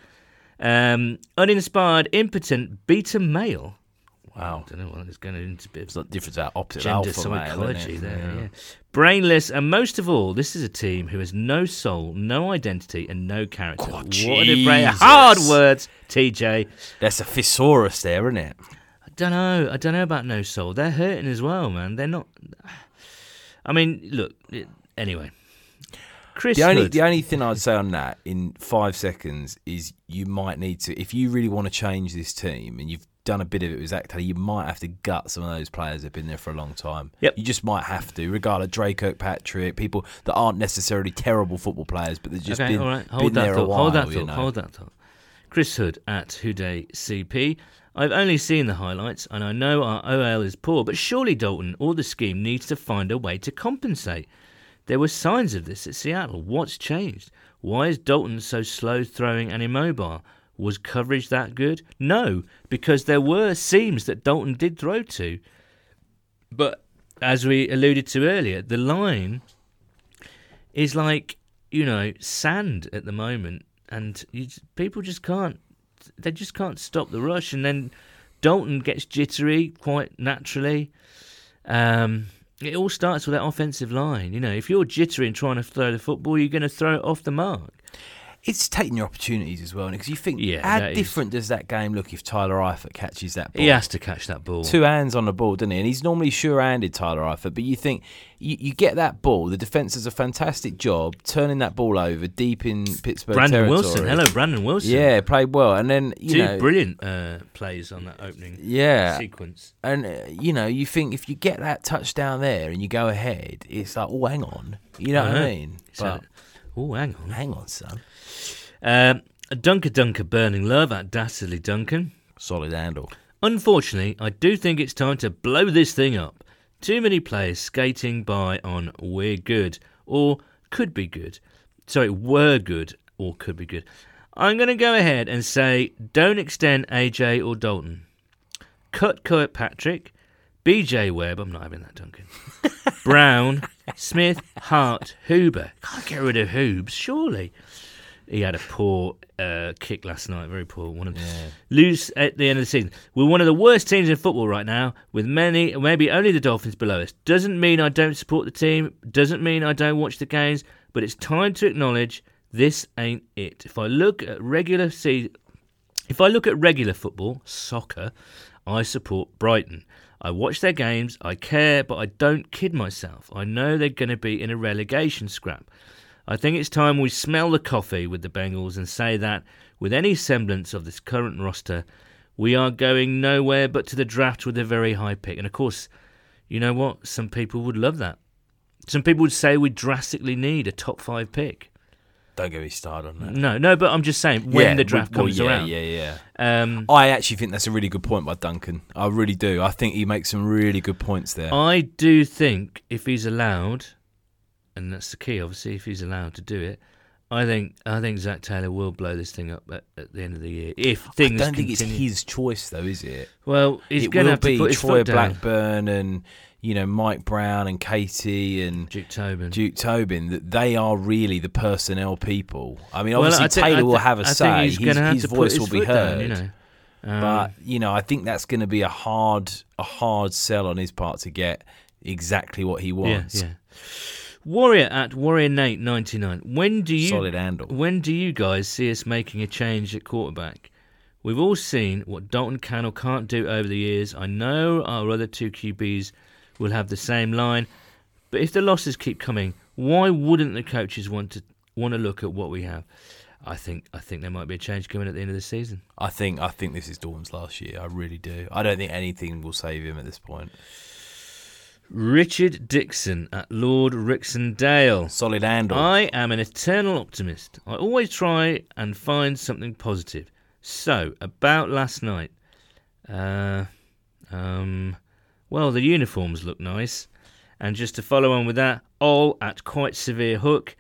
um, uninspired, impotent, beta male. Wow. I don't know what it's going into a bit of It's not different out opposite gender alpha psychology isn't there. Yeah. Yeah. Brainless, and most of all, this is a team who has no soul, no identity, and no character. Oh, what a brain! Hard words, TJ. That's a thesaurus there, isn't it? I don't know. I don't know about no soul. They're hurting as well, man. They're not. I mean, look. It, anyway, Chris The only Hood. the only thing I'd say on that in five seconds is you might need to if you really want to change this team and you've done a bit of it with Zac Taylor, you might have to gut some of those players that have been there for a long time. Yep. You just might have to, regardless Dre Kirkpatrick, people that aren't necessarily terrible football players, but they've just okay, been, all right. been Hold that there thought. a while. hold that you thought. know. Hold that thought. Chris Hood at Houday CP. I've only seen the highlights, and I know our OL is poor, but surely Dalton or the scheme needs to find a way to compensate. There were signs of this at Seattle. What's changed? Why is Dalton so slow throwing and immobile? Was coverage that good? No, because there were seams that Dalton did throw to. But as we alluded to earlier, the line is like, you know, sand at the moment, and you, people just can't, they just can't stop the rush. And then Dalton gets jittery quite naturally. Um, it all starts with that offensive line. You know, if you're jittery and trying to throw the football, you're going to throw it off the mark. It's taking your opportunities as well, because you think Yeah, how that is. different does that game look if Tyler Eifert catches that ball? He has to catch that ball. two hands on the ball, doesn't he? And he's normally sure-handed, Tyler Eifert. But you think you, you get that ball, the defence does a fantastic job turning that ball over deep in Pittsburgh Brandon territory. Wilson. Hello, Brandon Wilson. Yeah, played well, and then you Two know, brilliant uh, plays on that opening yeah, sequence. and uh, you know, you think if you get that touchdown there and you go ahead, it's like, oh, hang on, you know what I Uh-huh. mean? So, But oh, hang on. hang on, son, Um, Dunker Dunker Burning Love at Dastardly Duncan. solid handle. Unfortunately, I do think it's time to blow this thing up. Too many players skating by on we're good or could be good. Sorry, were good or could be good. I'm going to go ahead and say don't extend AJ or Dalton. Cut Kirkpatrick, BJ Webb, I'm not having that, Duncan. Brown, Smith, Hart, Huber. Can't get rid of Hoobs, surely. He had a poor uh, kick last night, very poor. One of lose at the end of the season. We're one of the worst teams in football right now, with many, maybe only the Dolphins below us. Doesn't mean I don't support the team. Doesn't mean I don't watch the games. But it's time to acknowledge this ain't it. If I look at regular season, if I look at regular football, soccer, I support Brighton. I watch their games, I care, but I don't kid myself. I know they're going to be in a relegation scrap. I think it's time we smell the coffee with the Bengals and say that, with any semblance of this current roster, we are going nowhere but to the draft with a very high pick. And of course, you know what? Some people would love that. Some people would say we drastically need a top five pick. Don't get me started on that. No, no, but I'm just saying when Yeah, the draft well, comes yeah, around. Yeah, yeah. Um, I actually think that's a really good point by Duncan. I really do. I think he makes some really good points there. I do think if he's allowed, and that's the key, obviously, if he's allowed to do it, I think I think Zac Taylor will blow this thing up at, at the end of the year if I things don't think it's his choice, though, is it? well, he's it going to will have to be put his Troy foot down. Blackburn and you know Mike Brown and Katie and Duke Tobin. Duke Tobin. That they are really the personnel people. I mean, obviously I thi- I Taylor will have a I say. His, his voice his will be foot down, heard. you know. Um, but you know, I think that's going to be a hard, a hard sell on his part to get exactly what he yeah, wants. yeah. Warrior at Warrior Nate ninety nine. When do you Solid handle. When do you guys see us making a change at quarterback? We've all seen what Dalton can or can't do over the years. I know our other two QBs will have the same line, but if the losses keep coming, why wouldn't the coaches want to want to look at what we have? I think I think there might be a change coming at the end of the season. I think I think this is Dawn's last year. I really do. I don't think anything will save him at this point. Richard Dixon at Lord Rixondale. Solid handle. I am an eternal optimist. I always try and find something positive. So, about last night. Uh, um, well, the uniforms look nice. And just to follow on with that, all at quite severe hook.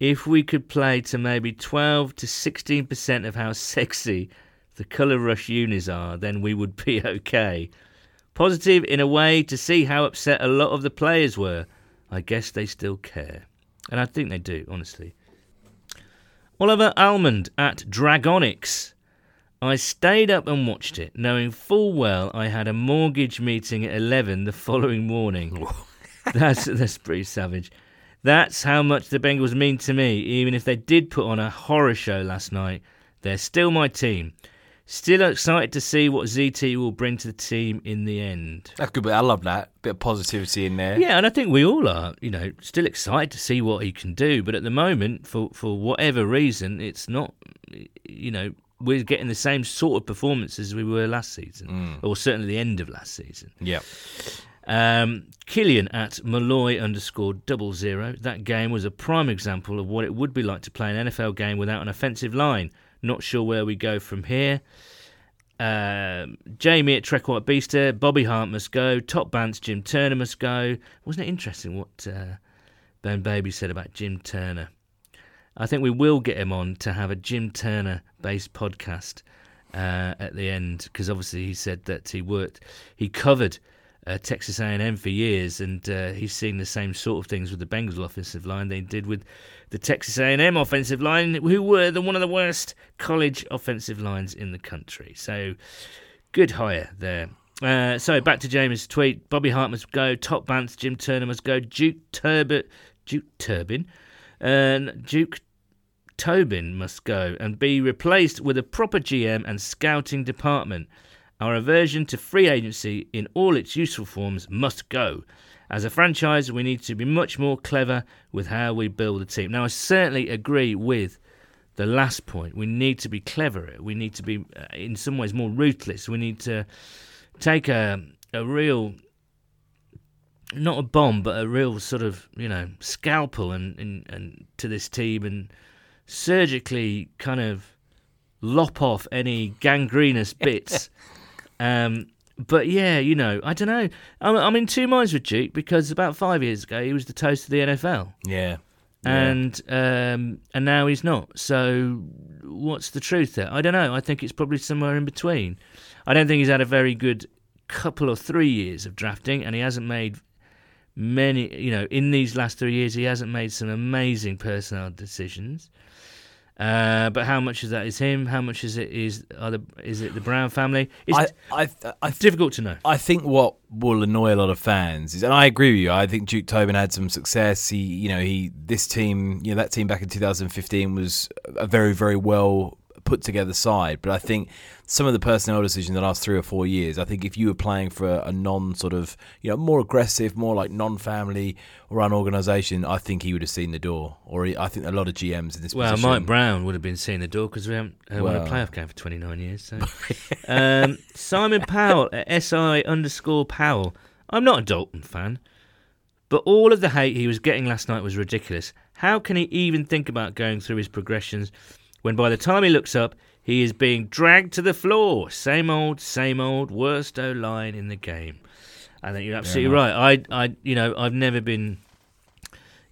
If we could play to maybe 12 to 16% of how sexy the Colour Rush unis are, then we would be okay. Positive in a way to see how upset a lot of the players were. I guess they still care. And I think they do, honestly. Oliver Almond at Dragonics. I stayed up and watched it, knowing full well I had a mortgage meeting at 11 the following morning. that's, that's pretty savage. That's how much the Bengals mean to me, even if they did put on a horror show last night. They're still my team. Still excited to see what ZT will bring to the team in the end. That's good. But I love that bit of positivity in there. Yeah, and I think we all are, you know, still excited to see what he can do. But at the moment, for for whatever reason, it's not, you know, we're getting the same sort of performance as we were last season, or certainly the end of last season. Yeah. Um, Killian at Malloy underscore double zero. That game was a prime example of what it would be like to play an NFL game without an offensive line. Not sure where we go from here. Um, Jamie at Trek White Beaster. Bobby Hart must go. Top Bants, Jim Turner must go. Wasn't it interesting what uh, Ben Baby said about Jim Turner? I think we will get him on to have a Jim Turner based podcast uh, at the end because obviously he said that he worked, he covered uh, Texas A&M for years, and uh, he's seen the same sort of things with the Bengals offensive line they did with the Texas A&M offensive line, who were the one of the worst college offensive lines in the country. So, good hire there. Uh, so back to James' tweet: Bobby Hart must go. Top Bants, Jim Turner must go. Duke Turbot, Duke Turbin, and Duke Tobin must go and be replaced with a proper GM and scouting department. Our aversion to free agency in all its useful forms must go. As a franchise, we need to be much more clever with how we build a team. Now, I certainly agree with the last point. We need to be cleverer. We need to be, uh, in some ways, more ruthless. We need to take a a real, not a bomb, but a real sort of you know scalpel and and, and to this team and surgically kind of lop off any gangrenous bits. um, but yeah, you know, I don't know. I'm, I'm in two minds with Duke because about five years ago he was the toast of the NFL, Yeah. and um, and now he's not. So what's the truth there? I don't know. I think it's probably somewhere in between. I don't think he's had a very good couple or three years of drafting, and he hasn't made many. You know, in these last three years, he hasn't made some amazing personnel decisions. Uh, but how much of that is him? How much is it is other? Is it the Brown family? It's I, I, I, difficult to know. I think what will annoy a lot of fans is, and I agree with you. I think Duke Tobin had some success. He, you know, he this team, you know, that team back in 2015 was a very, very well put together side. But I think some of the personnel decisions in the last three or four years, I think if you were playing for a, a non sort of, you know, more aggressive, more like non-family run organisation, I think he would have seen the door. Or he, I think a lot of GMs in this Well, position. Mike Brown would have been seeing the door because we haven't uh, won a Well. playoff game for 29 years. So. um, Simon Powell at SI underscore Powell. I'm not a Dalton fan, but all of the hate he was getting last night was ridiculous. How can he even think about going through his progressions when by the time he looks up, he is being dragged to the floor? Same old, same old, worst O line in the game. I think you're absolutely right. I, I, you know, I've never been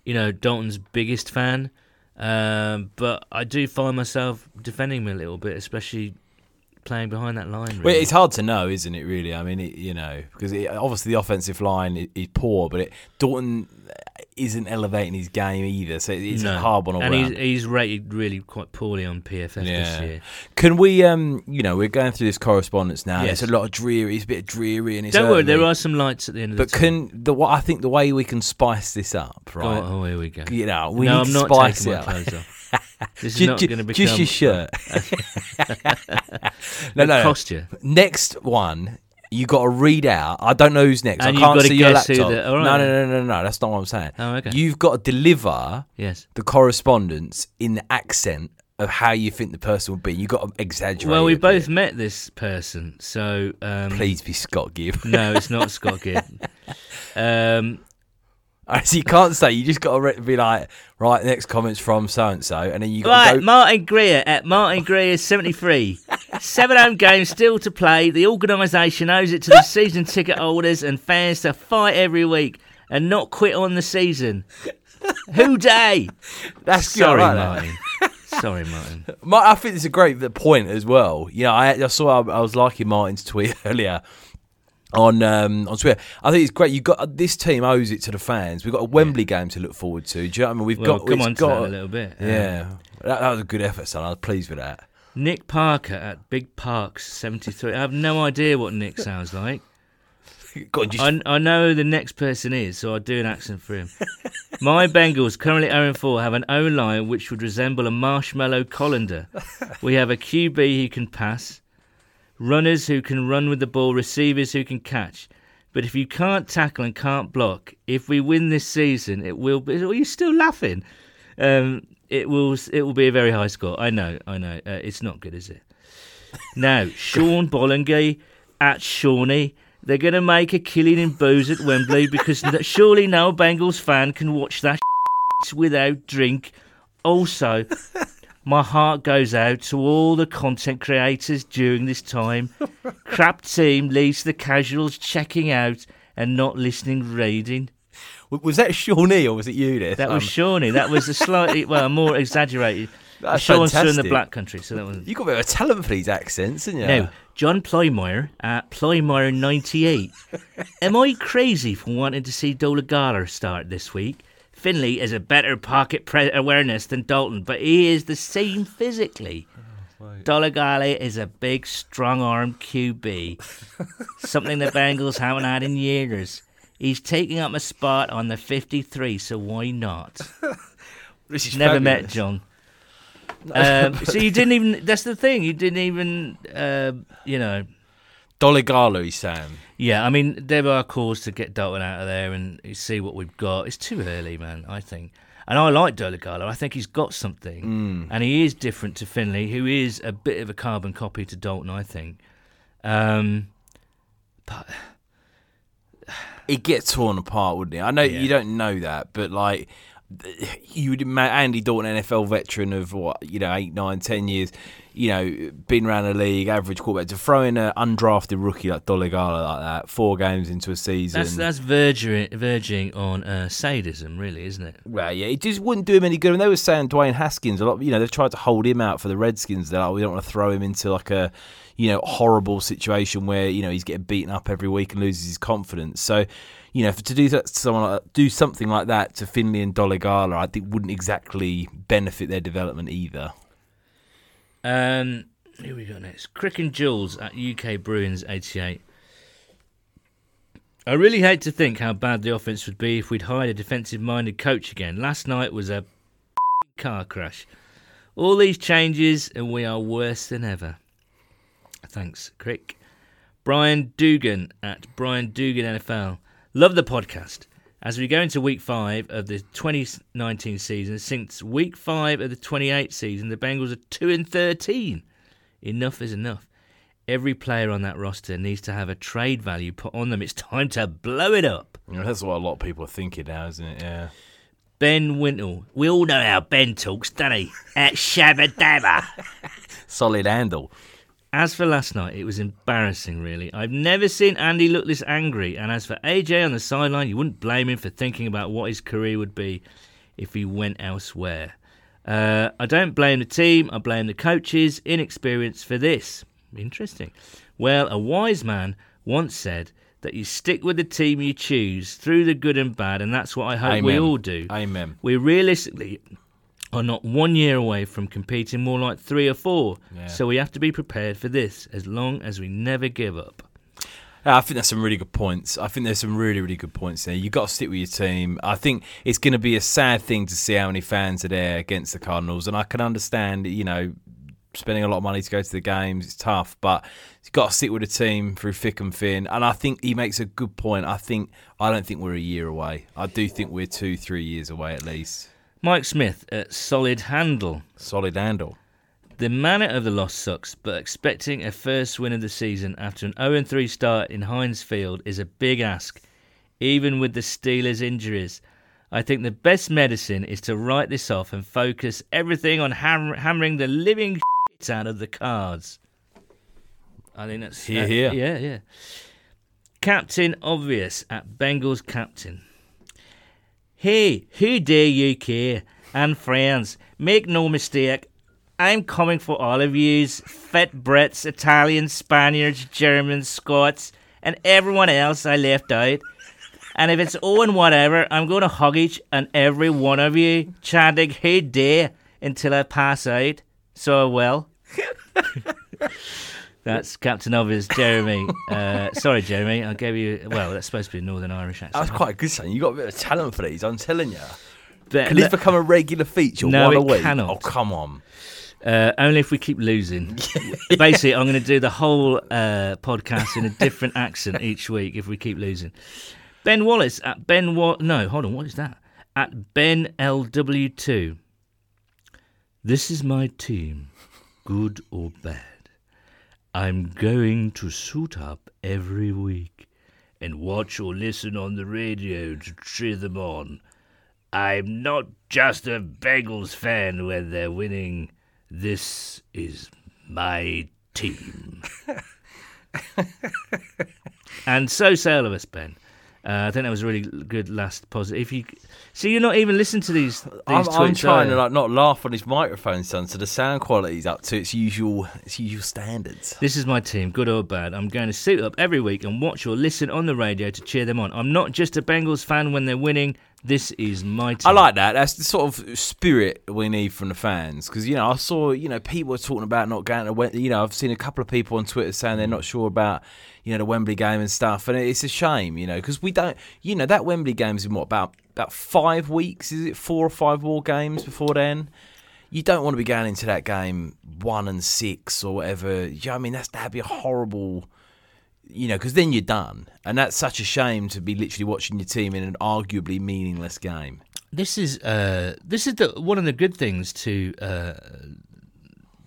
you know, Dalton's biggest fan. Um, but I do find myself defending him a little bit, especially playing behind that line. Well, it's hard to know, isn't it? Really, I mean, it, you know, because it, obviously the offensive line is, is poor, but it, Dalton isn't elevating his game either, so it's No. a hard one all and he's, he's rated really quite poorly on PFF this year. Can we, um, you know, we're going through this correspondence now. Yes. It's a lot of dreary. It's a bit dreary, and it's Don't worry, there are some lights at the end of But the can the what I think the way we can spice this up, right? on, oh, here we go. You know, we no, need I'm to not spice taking it up. This is Ju- not going to become just your shirt. no, no. costume. Next one, you got to read out. I don't know who's next. And I can't see your laptop. the- all right no, no, no, no, no. That's not what I'm saying. Oh, okay. You've got to deliver Yes. the correspondence in the accent of how you think the person would be. You've got to exaggerate. Well, we both bit. met this person, so um, Please be Scott Gibb. no, it's not Scott Gibb. Um, so you can't say. You just got to be like, right. Next comments from so and so, and then you got Right, to go. Martin Greer at Martin Greer 73. Seven home games still to play. The organisation owes it to the season ticket holders and fans to fight every week and not quit on the season. Who Dey? That's Sorry, that. Martin. Sorry, Martin. I think it's a great point as well. You know, I, I saw I was liking Martin's tweet earlier on um, on Twitter. I think it's great. You got this team owes it to the fans. We've got a Wembley game to look forward to. Do you know what I mean? We've Well, got. come on to got, that a little bit. Yeah, that, that was a good effort, son. I was pleased with that. Nick Parker at Big Parks 73. I have no idea what Nick sounds like. On, just I, I know who the next person is, so I'll do an accent for him. My Bengals, currently 0 4, have an O line which would resemble a marshmallow colander. We have a QB who can pass, runners who can run with the ball, receivers who can catch. But if you can't tackle and can't block, if we win this season, it will be. Are you still laughing? Um, it will. It will be a very high score. I know. I know. Uh, it's not good, is it? Now, Sean Bollinger at Shawnee. They're going to make a killing in booze at Wembley because surely no Bengals fan can watch that without drink. Also, my heart goes out to all the content creators during this time. Crap team leads the casuals checking out and not listening, reading. Was that Shawnee or was it you? This That was Um, Shawnee. That was a slightly, well, more exaggerated. That's Sean's still in the black country, so that was. you got a bit of a talent for these accents, didn't you? Now, John Plymeyer at Plymeyer98. Am I crazy for wanting to see Dolegala start this week? Finley has a better pocket pre- awareness than Dalton, but he is the same physically. Dolegala is a big, strong arm QB, something the Bengals haven't had in years. He's taking up a spot on the 53, so why not? This is Never met. John. Um, so you didn't even. That's the thing. You didn't even. Uh, you know. Dolegala, he's saying. Yeah, I mean, there are calls to get Dalton out of there and see what we've got. It's too early, man. I think, and I like Dolegala. I think he's got something, and he is different to Finley, who is a bit of a carbon copy to Dalton. I think. Um, but He'd get torn apart, wouldn't he? I know Yeah. you don't know that, but like you would imagine Andy Dalton, NFL veteran of what you know, eight, nine, ten years. You know, been around the league, average quarterback. To throw in an undrafted rookie like Dolegala like that, four games into a season. that's that's verging verging on uh, sadism, really, isn't it? Well, yeah, it just wouldn't do him any good. And they were saying Dwayne Haskins a lot. You know, they've tried to hold him out for the Redskins. They're like, we don't want to throw him into like a, you know, horrible situation where you know he's getting beaten up every week and loses his confidence. So, you know, to do that, to someone like, do something like that to Finley and Dolegala, I think wouldn't exactly benefit their development either. Um, here we go next. Crick and Jules at UK Bruins 88. I really hate to think how bad the offense would be if we'd hired a defensive minded coach again. Last night was a car crash. All these changes, and we are worse than ever. Thanks, Crick. Brian Dugan at Brian Dugan NFL. Love the podcast. As we go into week five of the 2019 season, since week five of the 28 season, the Bengals are 2 and 13. Enough is enough. Every player on that roster needs to have a trade value put on them. It's time to blow it up. Know, that's what a lot of people are thinking now, isn't it? Yeah. Ben Wintle. We all know how Ben talks, don't he? At Shabba Dabba. Solid handle. As for last night, it was embarrassing, really. I've never seen Andy look this angry. And as for AJ on the sideline, you wouldn't blame him for thinking about what his career would be if he went elsewhere. Uh, I don't blame the team, I blame the coaches' inexperience for this. Interesting. Well, a wise man once said that you stick with the team you choose through the good and bad, and that's what I hope we all do. Amen. We realistically are not one year away from competing, more like three or four. Yeah. So we have to be prepared for this as long as we never give up. Yeah, I think that's some really good points. I think there's some really, really good points there. You've got to stick with your team. I think it's going to be a sad thing to see how many fans are there against the Cardinals. And I can understand, you know, spending a lot of money to go to the games. It's tough, but you've got to stick with the team through thick and thin. And I think he makes a good point. I think I don't think we're a year away. I do think we're two, three years away at least. Mike Smith at Solid Handle. Solid handle. The manner of the loss sucks, but expecting a first win of the season after an 0 3 start in Heinz Field is a big ask, even with the Steelers' injuries. I think the best medicine is to write this off and focus everything on ham- hammering the living shit out of the cards. I think that's Hear, uh, hear. Yeah, yeah. Captain Obvious at Bengals Captain. Hey, who dare you care? And friends, make no mistake, I'm coming for all of yous, fit Brits, Italians, Spaniards, Germans, Scots, and everyone else I left out. And if it's Owen whatever, I'm going to hug each and every one of you, chanting Who Dey until I pass out. So I will. That's Captain Obvious, Jeremy. Uh, sorry, Jeremy, I gave you. Well, that's supposed to be a Northern Irish accent. That was quite a good, son. You got a bit of talent for these. I'm telling you. But Can this become a regular feature? No, one a it week? cannot. Oh, come on. Uh, only if we keep losing. Basically, I'm going to do the whole uh, podcast in a different accent each week if we keep losing. Ben Wallace at Ben Wa- No, hold on. What is that? At Ben LW2. This is my team, good or bad. I'm going to suit up every week and watch or listen on the radio to cheer them on. I'm not just a Bengals fan when they're winning. This is my team. and so say all of us, Ben. Uh, I think that was a really good last positive. If you see, you're not even listening to these. these I'm, I'm trying to like not laugh on his microphone, son, so the sound quality's up to its usual its usual standards. This is my team, good or bad. I'm going to suit up every week and watch or listen on the radio to cheer them on. I'm not just a Bengals fan when they're winning. This is my team. I like that. That's the sort of spirit we need from the fans. Because you know, I saw you know people were talking about not going to. You know, I've seen a couple of people on Twitter saying they're not sure about you know the Wembley game and stuff, and it's a shame. You know, because we don't. You know, that Wembley game's in what about about five weeks? Is it four or five more games before then? You don't want to be going into that game one and six or whatever. You know I mean, that's that'd be a horrible you know, because then you're done, and that's such a shame to be literally watching your team in an arguably meaningless game. this is uh, this is the one of the good things to uh,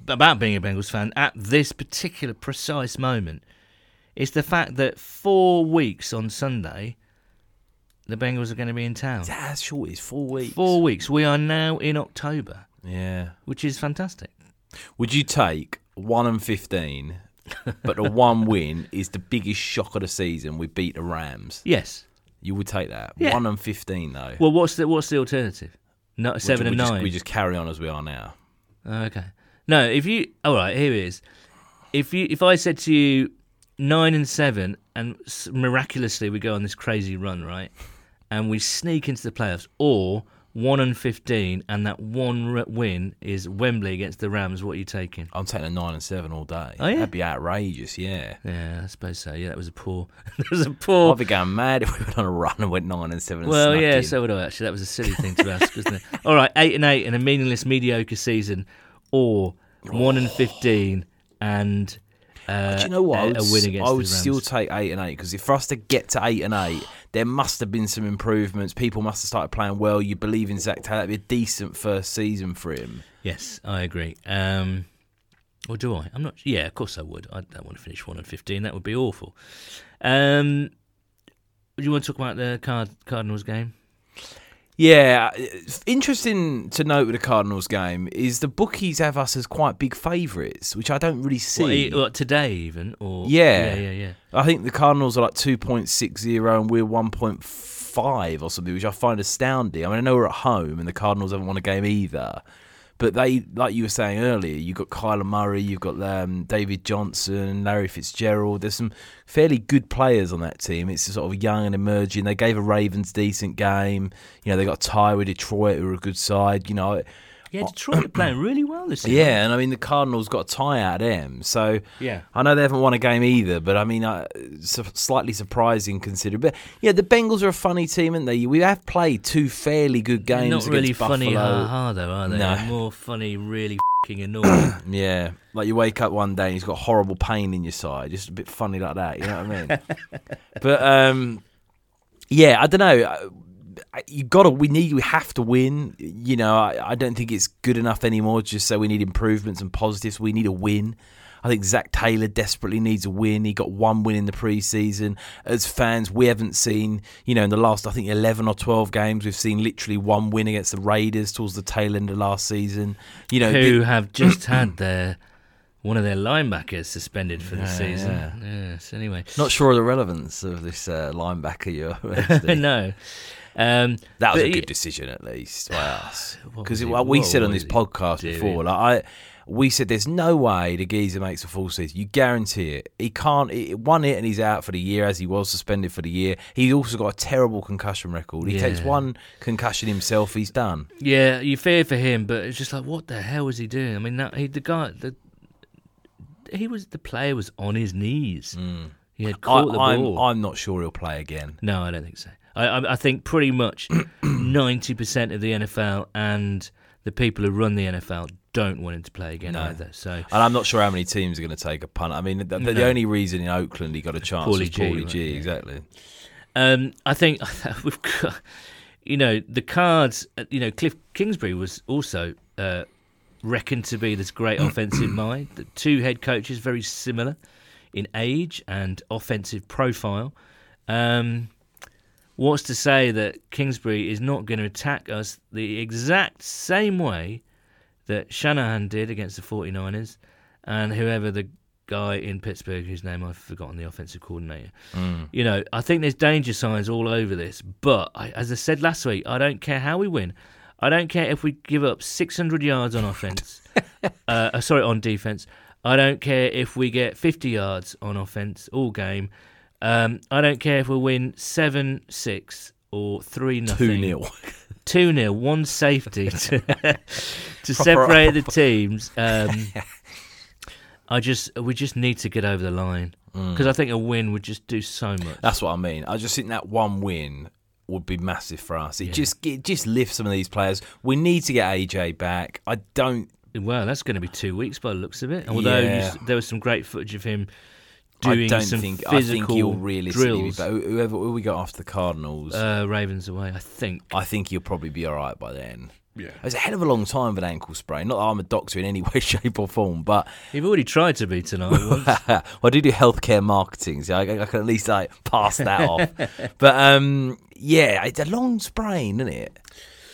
about being a Bengals fan at this particular precise moment is the fact that four weeks on Sunday, the Bengals are going to be in town. That's short. It's four weeks. Four weeks. We are now in October, Yeah. which is fantastic. Would you take one and fifteen, but the one win is the biggest shock of the season? We beat the Rams. Yes. You would take that. Yeah. One and fifteen though. Well, what's the what's the alternative? No, seven and we just, nine. we just carry on as we are now. Okay. No, if you all right, here it is. If you if I said to you nine and seven, and miraculously we go on this crazy run, right, and we sneak into the playoffs, or one and fifteen, and that one win is Wembley against the Rams, what are you taking? I'm taking a nine and seven all day. Oh, yeah? That'd be outrageous. Yeah. Yeah, I suppose so. Yeah, that was a poor. that was a poor. I'd be going mad if we went on a run and went nine and seven. And Well, yeah, in. so would I. Actually, that was a silly thing to ask, wasn't it? All right, eight and eight and a meaningless, mediocre season, or one and fifteen and uh, Do you know what? I would, a win against I would still take eight and eight because if for us to get to eight and eight, there must have been some improvements. People must have started playing well. You believe in Zac Taylor. That'd be a decent first season for him. Yes, I agree. Um, or do I? I'm not. Yeah, of course I would. I don't want to finish one and fifteen. That would be awful. Um, do you want to talk about the Card- Cardinals game? Yeah, uh, interesting to note with the Cardinals game is the bookies have us as quite big favourites, which I don't really see. What, e- what, today even? Or Yeah. yeah, yeah, yeah. I think the Cardinals are like 2.60 and we're 1.5 or something, which I find astounding. I mean, I know we're at home and the Cardinals haven't won a game either. But they, like you were saying earlier, you've got Kyler Murray, you've got um, David Johnson, Larry Fitzgerald. There's some fairly good players on that team. It's sort of young and emerging. They gave a Ravens decent game. You know, they got a tie with Detroit, who were a good side. You know, Yeah, Detroit are playing really well this year. yeah, and I mean the Cardinals got a tie out of them, so Yeah. I know they haven't won a game either. But I mean, uh, slightly surprising considering. But yeah, the Bengals are a funny team, aren't they we have played two fairly good They're games. not really funny, ha though, are they? No. They're more funny, really fing annoying. Yeah, like you wake up one day and you've got horrible pain in your side, just a bit funny like that. You know what I mean? but um, yeah, I don't know. You got to. We need. We have to win. You know, I, I don't think it's good enough anymore. Just say we need improvements and positives. We need a win. I think Zac Taylor desperately needs a win. He got one win in the preseason. As fans, we haven't seen, you know, in the last, I think, 11 or 12 games, we've seen literally one win against the Raiders towards the tail end of last season. You know, who the- have just had their one of their linebackers suspended for the Yeah, season. yeah. Yes. Anyway, Not sure of the relevance of this uh, linebacker you're no. Um, That was a good decision, at least by us. Because we said on this podcast before, like I, we said there's no way the geezer makes a full season. You guarantee it. He can't. He, one hit and he's out for the year, as he was suspended for the year. He's also got a terrible concussion record. He takes one concussion himself, he's done. Yeah, you fear for him, but it's just like, what the hell was he doing? I mean, that, he, the guy, the he was the player was on his knees. He had I, caught the I'm, ball. I'm not sure he'll play again. No, I don't think so. I, I, I think pretty much ninety percent of the NFL and the people who run the NFL don't want him to play again No. either. So And I'm not sure how many teams are going to take a punt. I mean, the, the, the only reason in Oakland he got a chance Paulie was G, Paulie right, G. Exactly. Um, I think we've got, you know, the cards. You know, Cliff Kingsbury was also uh, reckoned to be this great offensive mind. The two head coaches very similar in age and offensive profile. Um, what's to say that Kingsbury is not going to attack us the exact same way that Shanahan did against the 49ers and whoever the guy in Pittsburgh whose name I've forgotten, the offensive coordinator. You know, I think there's danger signs all over this, but I, as I said last week, I don't care how we win. I don't care if we give up 600 yards on offense. uh, sorry, on defense. I don't care if we get 50 yards on offense all game. Um, I don't care if we win 7 6 or 3 nothing. 2 0. 2 0, one safety to, to separate the teams. Um, I just we just need to get over the line because I think a win would just do so much. That's what I mean. I just think that one win would be massive for us. It just it just lifts some of these players. We need to get AJ back. I don't. Well, that's going to be two weeks by the looks of it. Although Yeah. s there was some great footage of him I don't some think. I physical think he'll realistically be drills. back. Who- Whoever who we got after the Cardinals, Uh, Ravens away, I think. I think he'll probably be all right by then. Yeah. It's a hell of a long time with an ankle sprain. Not that I'm a doctor in any way, shape, or form, but You've already tried to be tonight. well, I do do healthcare marketing, so I, I can at least like pass that off. But um, yeah, it's a long sprain, isn't it?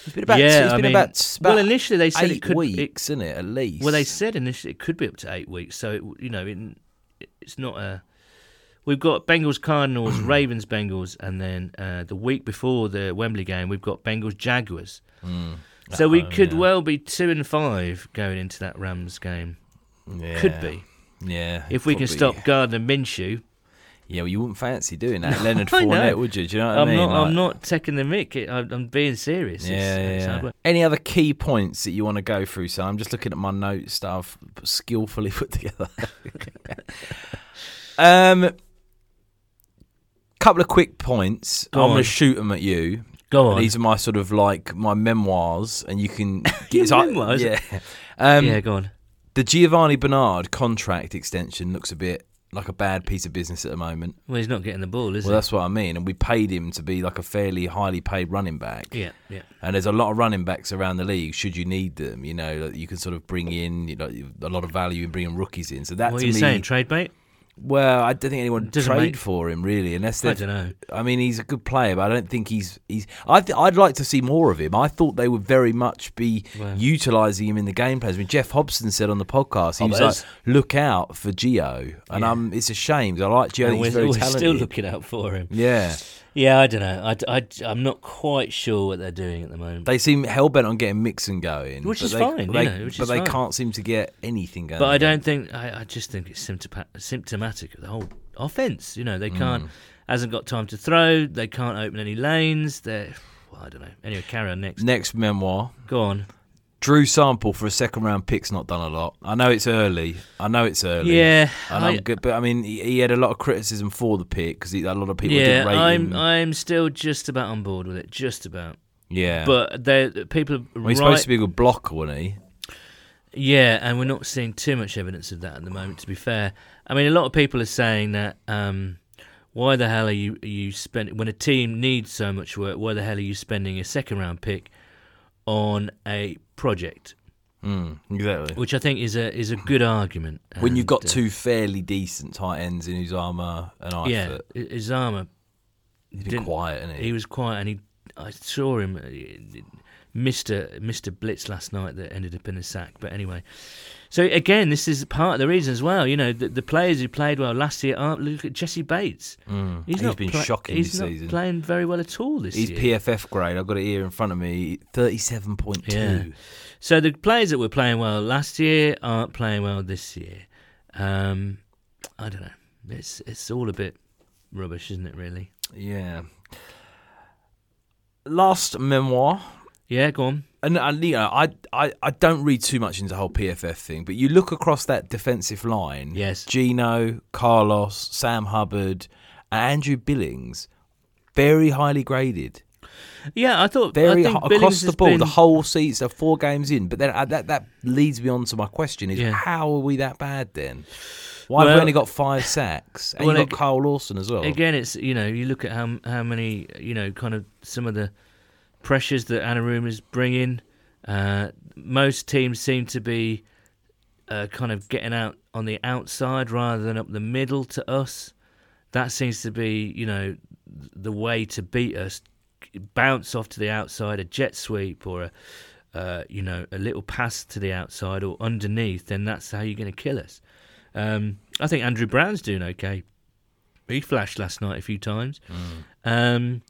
It's been about. yeah, it's I been mean, about, about well, initially they said eight it could. weeks, isn't it? At least. Well, they said initially it could be up to eight weeks. So it, you know, it, it's not a. We've got Bengals, Cardinals, Ravens, Bengals, and then uh, the week before the Wembley game, we've got Bengals, Jaguars. So we home, could yeah. well be two and five going into that Rams game. yeah. Could be Yeah. if we can stop Gardner Minshew. Yeah, well, you wouldn't fancy doing that, Leonard. Fournette, would you? Do you know what I'm I mean? not. I'm not taking the mick. It- I'm, I'm being serious. It's- Yeah, it's yeah, Any other key points that you want to go through? So I'm just looking at my notes that I've skillfully put together. um, couple of quick points. Go I'm going to shoot them at you. Go on. These are my sort of like my memoirs, and you can get Your memoirs? yeah. Um, yeah, go on. The Giovani Bernard contract extension looks a bit like a bad piece of business at the moment. Well, he's not getting the ball, is Well, that's what I mean. And we paid him to be like a fairly highly paid running back. Yeah, yeah. And there's a lot of running backs around the league. Should you need them, you know, that you can sort of bring in, you know, a lot of value in bringing rookies in. So that What are you me, saying? Trade bait? Well, I don't think anyone would Doesn't trade make- for him really, unless they. I don't know. I mean, he's a good player, but I don't think he's he's. I th- I'd like to see more of him. I thought they would very much be utilising him in the game plans. I mean, Geoff Hobson said on the podcast, he Oh, was like, "Look out for Gio," and um, it's a shame. 'cause I like Gio. And think we're he's very we're talented. still looking out for him. yeah, Yeah, I don't know. I, I, am not quite sure what they're doing at the moment. they seem hell bent on getting Mixon going, Which is they, fine, you know, which but is they fine. can't seem to get anything going. but I don't think. I, I just think it's symptoma- symptomatic of the whole offense. You know, they can't. Mm. Hasn't got time to throw. They can't open any lanes. They're. Well, I don't know. Anyway, carry on next. Next memoir. Go on. Drew Sample for a second round pick's not done a lot. I know it's early. I know it's early. Yeah, And I- I'm good, but I mean, he, he had a lot of criticism for the pick because a lot of people yeah, didn't rate I'm. him. I'm still just about on board with it. Just about. yeah, But they people. are well, he's right, supposed to be a good blocker, wasn't he? Yeah, and we're not seeing too much evidence of that at the moment. To be fair, I mean, a lot of people are saying that. Um, why the hell are you are you spending when a team needs so much work? Why the hell are you spending a second round pick on a project? Mm, exactly. Which I think is a is a good argument. When you've got uh, two fairly decent tight ends in Uzomah and Eifert, yeah, he's been quiet, he? he was quiet, and he I saw him missed a blitz last night that ended up in a sack. But anyway, so again, this is part of the reason as well. You know, the, the players who played well last year aren't. Look at Jessie Bates. Mm. He's, He's not been pla- shocking He's not season. playing very well at all this He's year. PFF grade. I've got it here in front of me. Thirty-seven point two. Yeah. So the players that were playing well last year aren't playing well this year. Um, I don't know. It's it's all a bit rubbish, isn't it? Really? Yeah. Last memoir. Yeah. Go on. And, and you know, I, I I don't read too much into the whole PFF thing, but you look across that defensive line. Yes. Geno, Carlos, Sam Hubbard, and Andrew Billings, very highly graded. Yeah, I thought Very I across the board, been- the whole season, four games in. But then uh, that that leads me on to my question: Is Yeah. how are we that bad then? Why have we only got five sacks? And Well, you got ag- Kyle Lawson as well. Again, it's you know you look at how how many you know kind of some of the pressures that Anarumo is bringing. Uh, most teams seem to be uh, kind of getting out on the outside rather than up the middle to us. That seems to be you know the way to beat us. Bounce off to the outside, a jet sweep or a uh, you know a little pass to the outside or underneath. Then that's how you're going to kill us. Um, I think Andrew Brown's doing okay. He flashed last night a few times. Um,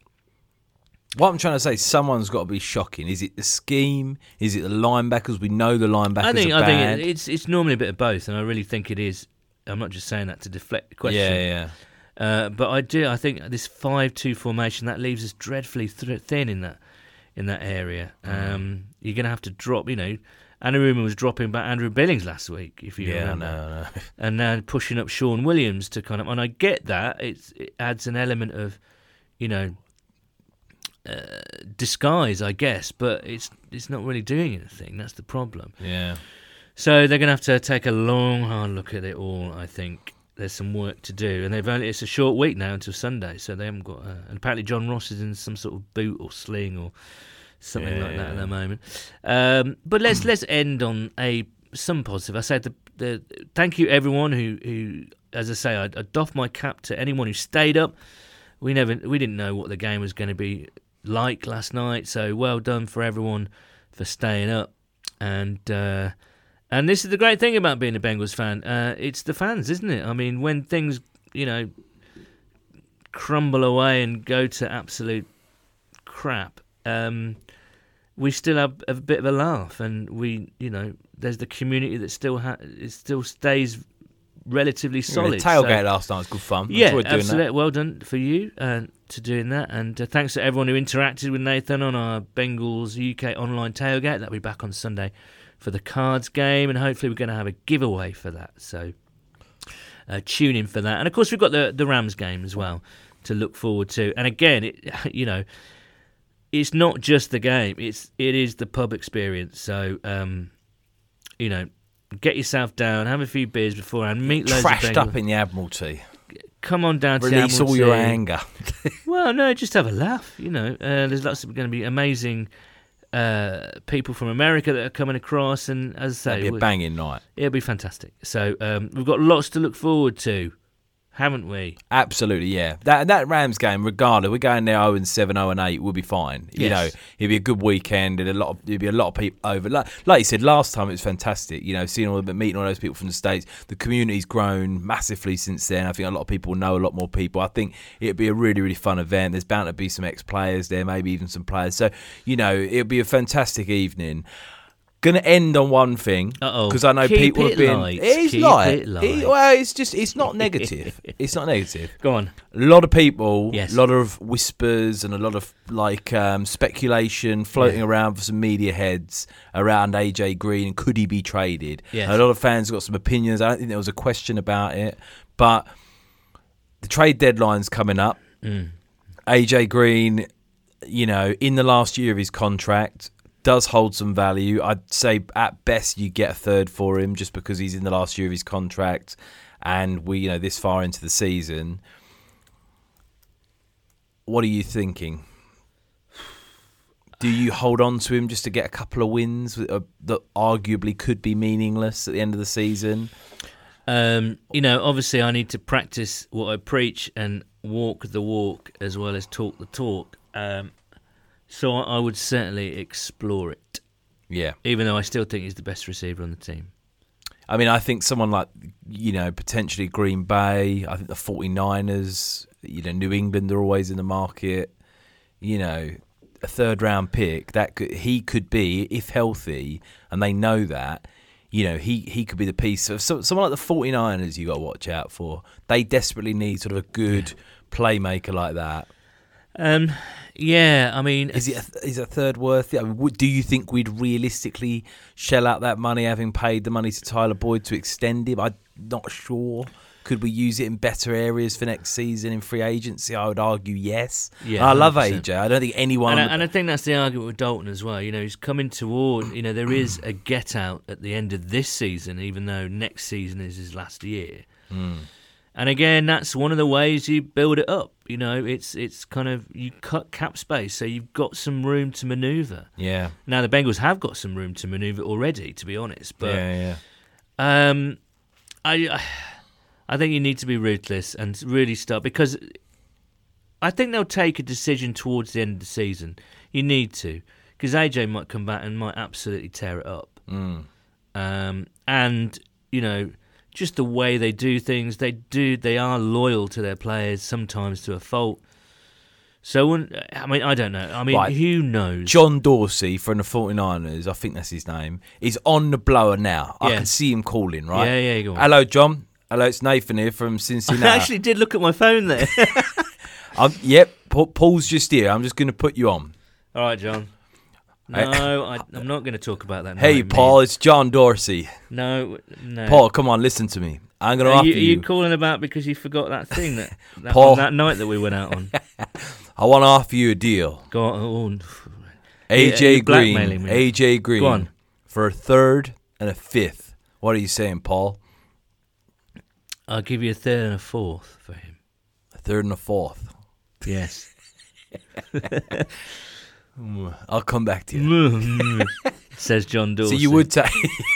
What I'm trying to say, someone's got to be shocking. Is it the scheme? Is it the linebackers? We know the linebackers I think I think it's it's normally a bit of both, and I really think it is. I'm not just saying that to deflect the question. yeah, yeah. Uh, but I do. I think this five-two formation that leaves us dreadfully th- thin in that in that area. Mm. Um, you're going to have to drop. You know, Anarumo was dropping back Andrew Billings last week, if you Yeah, remember, no, no. and now pushing up Shawn Williams to kind of. And I get that it's, it adds an element of, you know, uh, disguise, I guess, but it's it's not really doing anything. That's the problem. Yeah. So they're going to have to take a long, hard look at it all. I think there's some work to do, and they've only it's a short week now until Sunday, so they haven't got. Uh, and apparently John Ross is in some sort of boot or sling or something like that at the moment. Um, but let's let's end on a some positive. I said the the thank you everyone who who as I say I, I doff my cap to anyone who stayed up. We never we didn't know what the game was going to be like last night, so well done for everyone for staying up and. Uh, and this is the great thing about being a Bengals fan. Uh, it's the fans, isn't it? I mean, when things, you know, crumble away and go to absolute crap, um, we still have a bit of a laugh, and we, you know, there's the community that still ha- it still stays relatively solid. The tailgate So- last night was good fun. yeah, absolutely. Well done for you uh, to doing that, and uh, thanks to everyone who interacted with Nathan on our Bengals UK online tailgate. That'll be back on Sunday for the cards game, and hopefully we're going to have a giveaway for that. So uh, tune in for that, and of course we've got the the Rams game as well to look forward to. And again, it, you know, it's not just the game; it's it is the pub experience. So um, you know. Get yourself down, have a few beers beforehand, meet loads of Trashed up in the Admiralty. come on down to Release all your anger. Well, no, just have a laugh. You know, uh, there's lots of going to be amazing uh, people from America that are coming across, and as I say, be a banging night. it'll be fantastic. So um, we've got lots to look forward to, haven't we? Absolutely, yeah. That that Rams game, regardless, we're going there 0 and 7, 0 and 8, we'll be fine. You know, it'll be a good weekend and a lot of there'll be a lot of people over. Like, like you said, last time it was fantastic. You know, seeing all the meeting all those people from the States. The community's grown massively since then. I think a lot of people know a lot more people. I think it'll be a really, really fun event. There's bound to be some ex players there, maybe even some players. So, you know, it'll be a fantastic evening. Gonna end on one thing because I know Keep people it have been. light. It's Keep light. it light. It- well, it's just it's not negative. it's not negative Go on. a lot of people, Yes. a lot of whispers and a lot of like um, speculation floating around for some media heads around AJ Green could he be traded? Yes. A lot of fans got some opinions. I don't think there was a question about it, but the trade deadline's coming up. Mm. AJ Green, you know, in the last year of his contract, does hold some value. I'd say at best you get a third for him just because he's in the last year of his contract and we, you know, this far into the season. What are you thinking? Do you hold on to him just to get a couple of wins that arguably could be meaningless at the end of the season? Um, you know, obviously, I need to practice what I preach and walk the walk as well as talk the talk. Um, so I I would certainly explore it, Yeah. even though I still think he's the best receiver on the team. I mean, I think someone like, you know, potentially Green Bay, I think the 49ers, you know, New England are always in the market. You know, a third round pick, that could, he could be, if healthy, and they know that, you know, he, he could be the piece of so, someone like the 49ers you got to watch out for. They desperately need sort of a good playmaker like that. Um, yeah, I mean, Is it a, is a third worth it? I mean, do you think we'd realistically shell out that money, having paid the money to Tyler Boyd to extend him? I'm not sure. Could we use it in better areas for next season in free agency? I would argue yes. Yeah, I love 100%. AJ. I don't think anyone. And I, and I think that's the argument with Dalton as well. You know, he's coming toward. You know, there is a get out at the end of this season, even though next season is his last year. Hmm. And again, that's one of the ways you build it up. You know, it's it's kind of you cut cap space, so you've got some room to manoeuvre. yeah, Now the Bengals have got some room to manoeuvre already, to be honest. But yeah, yeah. um, I, I think you need to be ruthless and really start because I think they'll take a decision towards the end of the season. You need to because AJ might come back and might absolutely tear it up. Mm. Um, and you know, just the way they do things, they do they are loyal to their players sometimes to a fault. So I mean, I don't know. I mean, Right. who knows? John Dorsey from the 49ers, I think that's his name, is on the blower now. I can see him calling, right? Yeah, yeah, go on. Hello, John. Hello, it's Nathan here from Cincinnati. I actually did look at my phone there. Yep, Paul's just here. I'm just going to put you on. All right, John. No, I, I'm not going to talk about that. Hey. Paul, it's John Dorsey. No, no. Paul, come on, listen to me. I'm going to offer you, are you. calling about because you forgot that thing that that, Paul. that night that we went out on? I want to offer you a deal. Go on. oh, AJ Green. AJ Green. Go on. For a third and a fifth. What are you saying, Paul? I'll give you a third and a fourth for him. A third and a fourth. Yes. I'll come back to you. Says John So you would take,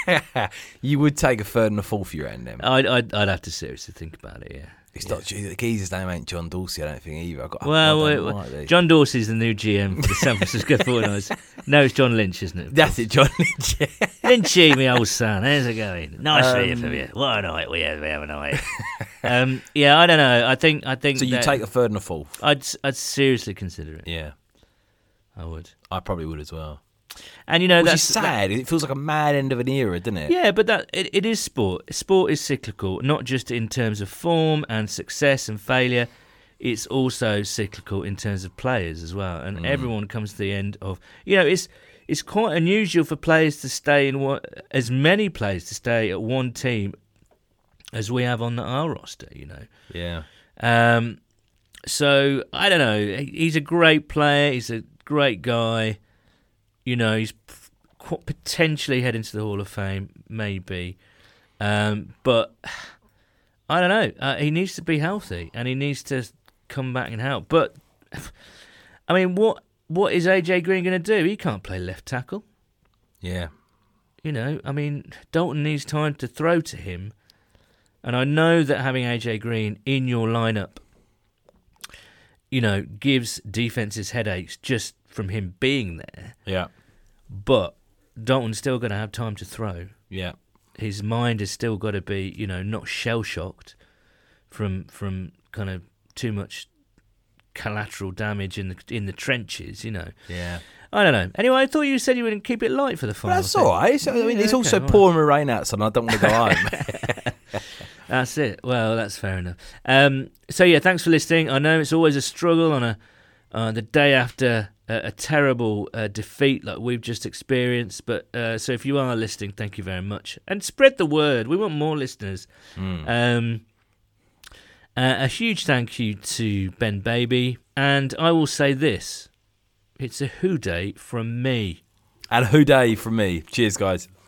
you would take a third and a fourth for your end then. I'd, I'd, I'd have to seriously think about it. Yeah. It's not the geezer's name ain't John Dorsey. I don't think either. I got Well, I like. John Dorsey's the new GM for the San Francisco 49ers. No, it's John Lynch, isn't it? That's it, John Lynch. Lynchy, my old son. How's it going? Nice Um, from you. What a night we had. We have a night. um, yeah, I don't know. I think. I think. so you that take a third and a fourth. I'd. I'd seriously consider it. Yeah, I would. I probably would as well. And you know Which that's is sad. it feels like a mad end of an era, doesn't it? Yeah, but that it, it is sport. Sport is cyclical, not just in terms of form and success and failure. It's also cyclical in terms of players as well, and everyone comes to the end of. You know, it's it's quite unusual for players to stay in what as many players to stay at one team as we have on our roster. You know, Yeah. um, so I don't know. He's a great player. He's a great guy. You know, he's potentially heading to the Hall of Fame, maybe. Um, but I don't know. Uh, he needs to be healthy and he needs to come back and help. But I mean, what what is AJ Green going to do? He can't play left tackle. Yeah. You know, I mean, Dalton needs time to throw to him. And I know that having AJ Green in your lineup, you know, gives defenses headaches just from him being there. Yeah. But Dalton's still going to have time to throw. Yeah. His mind has still got to be, you know, not shell shocked from from kind of too much collateral damage in the in the trenches. You know, Yeah. I don't know. Anyway, I thought you said you wouldn't keep it light for the final. That's thing. all right. I mean, Yeah, it's also okay, all right. pouring rain outside, and I don't want to go home. That's it. Well, that's fair enough. Um, so yeah, thanks for listening. I know it's always a struggle on a uh, the day after a, a terrible uh, defeat like we've just experienced. But uh, so if you are listening, thank you very much, and spread the word. We want more listeners. Um, uh, a huge thank you to Ben Baby, and I will say this: it's a Who Dey from me. and Who Dey from me. Cheers, guys.